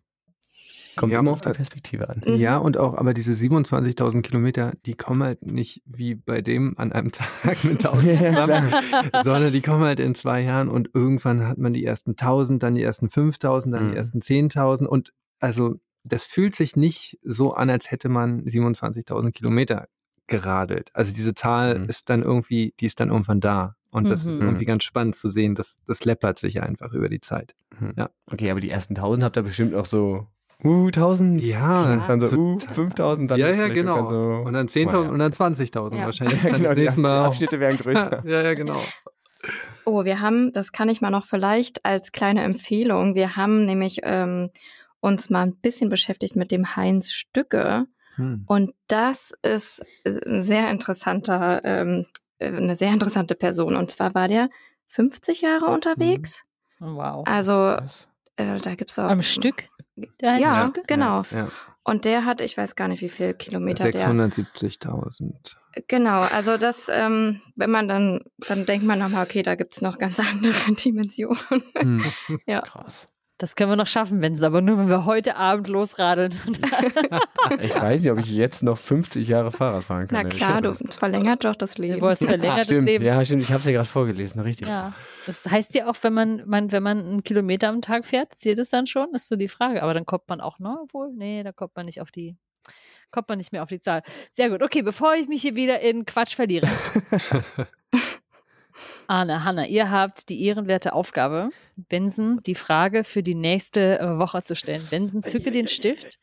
Kommt Ja, immer auf die Perspektive an. Mhm. Ja, und auch, aber diese 27.000 Kilometer, die kommen halt nicht wie bei dem an einem Tag mit 1000 Ja, sondern die kommen halt in zwei Jahren und irgendwann hat man die ersten 1000, dann die ersten 5000, dann Mhm. die ersten 10.000 und also das fühlt sich nicht so an, als hätte man 27.000 Kilometer geradelt. Also diese Zahl Mhm. ist dann irgendwie, die ist dann irgendwann da. Und das ist Mhm. irgendwie ganz spannend zu sehen, dass das läppert sich einfach über die Zeit. Hm. Ja. Okay, aber die ersten 1000 habt ihr bestimmt auch so, uh, 1000. Ja, Dann so, uh, total. 5000. Dann ja, ja, genau. irgendwann So, und dann 10.000 und dann 20.000 Ja. wahrscheinlich. ja, Dann genau, das die nächste Mal. Abschnitte werden größer. Ja, ja, genau. Oh, wir haben, das kann ich mal noch vielleicht als kleine Empfehlung, wir haben nämlich ähm, uns mal ein bisschen beschäftigt mit dem Heinz Stücke. Hm. Und das ist ein sehr interessanter, ähm, äh, eine sehr interessante Person. Und zwar war der 50 Jahre unterwegs. Wow. Also Was? Äh, da gibt's auch Am Stück? Der Ja, genau. Ja, Und der hat, ich weiß gar nicht, wie viel Kilometer der. 670.000. Genau, also das, ähm, wenn man dann, dann denkt man nochmal, okay, da gibt's noch ganz andere Dimensionen. Hm. ja. Krass. Das können wir noch schaffen, wenn es aber nur, wenn wir heute Abend losradeln. Ich weiß nicht, ob ich jetzt noch 50 Jahre Fahrrad fahren kann. Na Das klar, du es verlängert doch das Leben. Du wolltest Ah, stimmt. Leben. Ja, stimmt. Ich habe es ja gerade vorgelesen. Richtig. Ja. Das heißt ja auch, wenn man, man, wenn man einen Kilometer am Tag fährt, zählt es dann schon? Ist so die Frage. Aber dann kommt man auch noch wohl? Nee, da kommt man nicht auf die, kommt man nicht mehr auf die Zahl. Sehr gut. Okay, bevor ich mich hier wieder in Quatsch verliere. Arne, Hanna, ihr habt die ehrenwerte Aufgabe, Benson die Frage für die nächste äh, Woche zu stellen. Benson, zücke den Stift.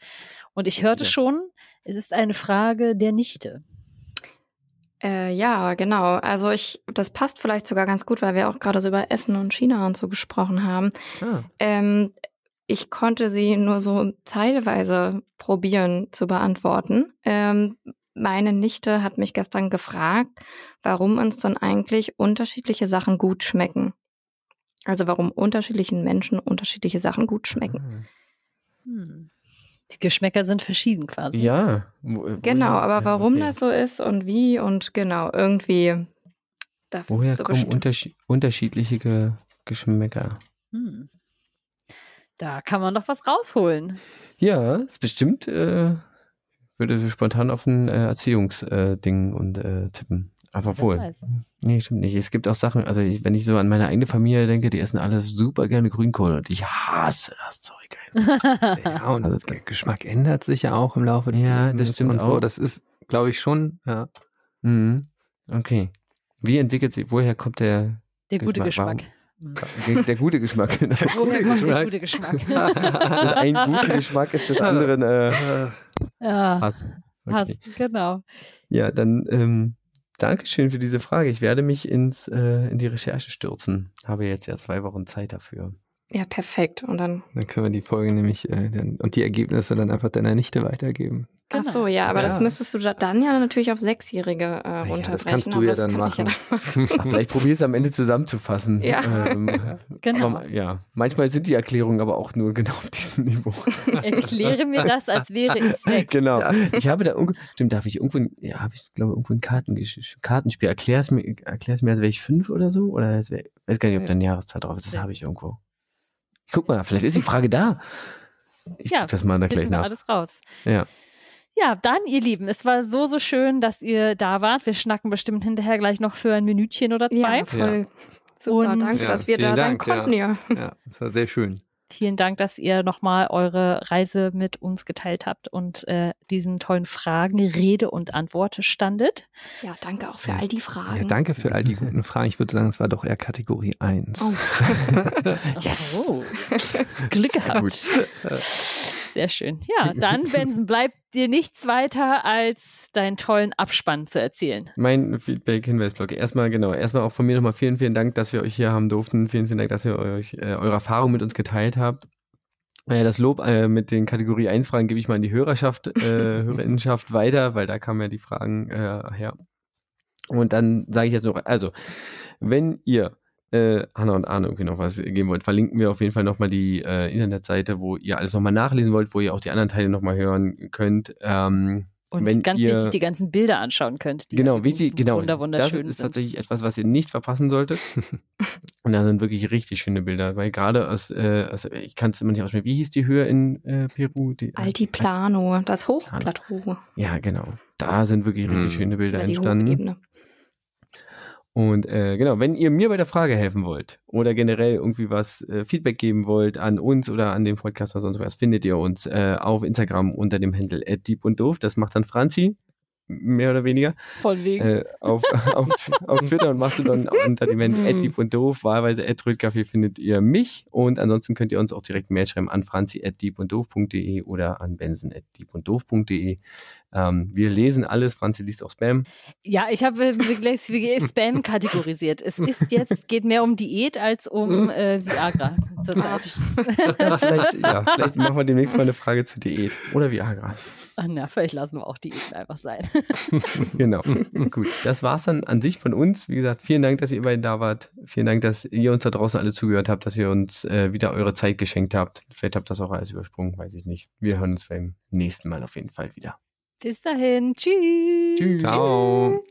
Und ich hörte schon, es ist eine Frage der Nichte. Äh, ja, genau. Also ich, das passt vielleicht sogar ganz gut, weil wir auch gerade so über Essen und China und so gesprochen haben. Ah, Ähm, ich konnte sie nur so teilweise probieren zu beantworten. Ähm, meine Nichte hat mich gestern gefragt, warum uns dann eigentlich unterschiedliche Sachen gut schmecken. Also warum unterschiedlichen Menschen unterschiedliche Sachen gut schmecken. Hm. Die Geschmäcker sind verschieden quasi. Ja. Äh, Genau, aber ja, warum okay. das so ist und wie und genau, irgendwie. Da Woher du kommen unterschied unterschiedliche Ge Geschmäcker? Hm. Da kann man doch was rausholen. Ja, ist bestimmt, äh, würde spontan auf ein äh, Erziehungsding und äh, tippen. Aber wohl. weiß. Nee, stimmt nicht. Es gibt auch Sachen, also ich, wenn ich so an meine eigene Familie denke, die essen alle super gerne Grünkohl und ich hasse das Zeug einfach. Ja, und Also- der Geschmack ändert sich ja auch im Laufe des Ja, das stimmt und so. auch. Das ist, glaube ich, schon, ja. Mhm. Okay. Wie entwickelt sich, woher kommt der, Der gute Geschmack, Geschmack. Hm. der, der gute Geschmack? Woher kommt der Geschmack. gute Geschmack? das ein guter Geschmack ist des anderen äh, ja, Hass. Okay. genau. Ja, dann ähm, Dankeschön für diese Frage. Ich werde mich ins, äh, in die Recherche stürzen. Habe jetzt ja zwei Wochen Zeit dafür. Ja, perfekt. Und dann. Dann können wir die Folge nämlich äh, dann, und die Ergebnisse dann einfach deiner Nichte weitergeben. Genau. Ach so, ja, aber ja. das müsstest du dann ja natürlich auf Sechsjährige äh, runterbrechen. Ja, das kannst du ja dann machen. Ja dann machen. Vielleicht probier es am Ende zusammenzufassen. Ja. Ähm, genau. Aber, ja, manchmal sind die Erklärungen aber auch nur genau auf diesem Niveau. Erkläre mir das, als wäre ich sechs. Genau. Ja. Ich habe da, stimmt, darf ich irgendwo, ja, habe ich, glaube irgendwo ein Kartengesch Kartenspiel. Erklär es mir, erklär es mir, als wäre ich fünf oder so? Oder als wär, weiß gar nicht, ob da eine Jahreszeit drauf ist. Das habe ich irgendwo. Guck mal, vielleicht ist die Frage da. Ich ja, das mal da gleich nach. alles raus. Ja. Ja, dann, ihr Lieben, es war so, so schön, dass ihr da wart. Wir schnacken bestimmt hinterher gleich noch für ein Minütchen oder zwei. Ja, voll. Ja. Super, Und danke, ja, dass wir da Dank, sein konnten. Ja. ja, das war sehr schön. Vielen Dank, dass ihr nochmal eure Reise mit uns geteilt habt und äh, diesen tollen Fragen Rede und Antwort standet. Ja, danke auch für all die Fragen. Ja, danke für all die guten Fragen. Ich würde sagen, es war doch eher Kategorie 1. Oh. yes. Oh. Glück gehabt. Sehr schön. Ja, dann, Benson, bleibt dir nichts weiter, als deinen tollen Abspann zu erzählen. Mein Feedback-Hinweisblock. Erstmal, genau, erstmal auch von mir nochmal vielen, vielen Dank, dass wir euch hier haben durften. Vielen, vielen Dank, dass ihr euch äh, eure Erfahrung mit uns geteilt habt. Äh, das Lob äh, mit den Kategorie 1 Fragen gebe ich mal an die Hörerschaft, äh, Hörerinnenschaft weiter, weil da kamen ja die Fragen äh, her. Und dann sage ich jetzt noch, also, wenn ihr äh, Hanna und Arne irgendwie noch was geben wollt, verlinken wir auf jeden Fall nochmal die äh, Internetseite, wo ihr alles nochmal nachlesen wollt, wo ihr auch die anderen Teile nochmal hören könnt. Ähm, und wenn ganz ihr, wichtig, die ganzen Bilder anschauen könnt. genau, wichtig, genau. Das ist tatsächlich etwas, was ihr nicht verpassen solltet. und da sind wirklich richtig schöne Bilder, weil gerade aus, äh, aus ich kann es immer nicht aussprechen, wie hieß die Höhe in äh, Peru? Die, äh, Altiplano, das Hochplateau. Ja, genau. Da sind wirklich richtig hm. schöne Bilder Oder entstanden. Hochebene. Und äh, genau, wenn ihr mir bei der Frage helfen wollt oder generell irgendwie was äh, Feedback geben wollt an uns oder an den Podcast oder sonst was, findet ihr uns äh, auf Instagram unter dem Handle Deep und Doof. Das macht dann Franzi, mehr oder weniger. Von wegen. Äh, auf, auf, auf Twitter und macht dann unter dem Handle Deep und Doof. Wahlweise Rödkaffee findet ihr mich und ansonsten könnt ihr uns auch direkt Mail schreiben an franzi at deepunddoof.de oder an benson at deepunddoof.de. Ähm, wir lesen alles. Franzi liest auch Spam. Ja, ich habe Spam kategorisiert. Es ist jetzt, geht mehr um Diät als um äh, Viagra zurzeit. vielleicht, ja, vielleicht machen wir demnächst mal eine Frage zu Diät oder Viagra. Ach, na, vielleicht lassen wir auch Diäten einfach sein. genau. Gut, das war es dann an sich von uns. Wie gesagt, vielen Dank, dass ihr beiden da wart. Vielen Dank, dass ihr uns da draußen alle zugehört habt, dass ihr uns äh, wieder eure Zeit geschenkt habt. Vielleicht habt ihr das auch alles übersprungen, weiß ich nicht. Wir hören uns beim nächsten Mal auf jeden Fall wieder. Bis dahin. Tschüss. Tschüss. Ciao.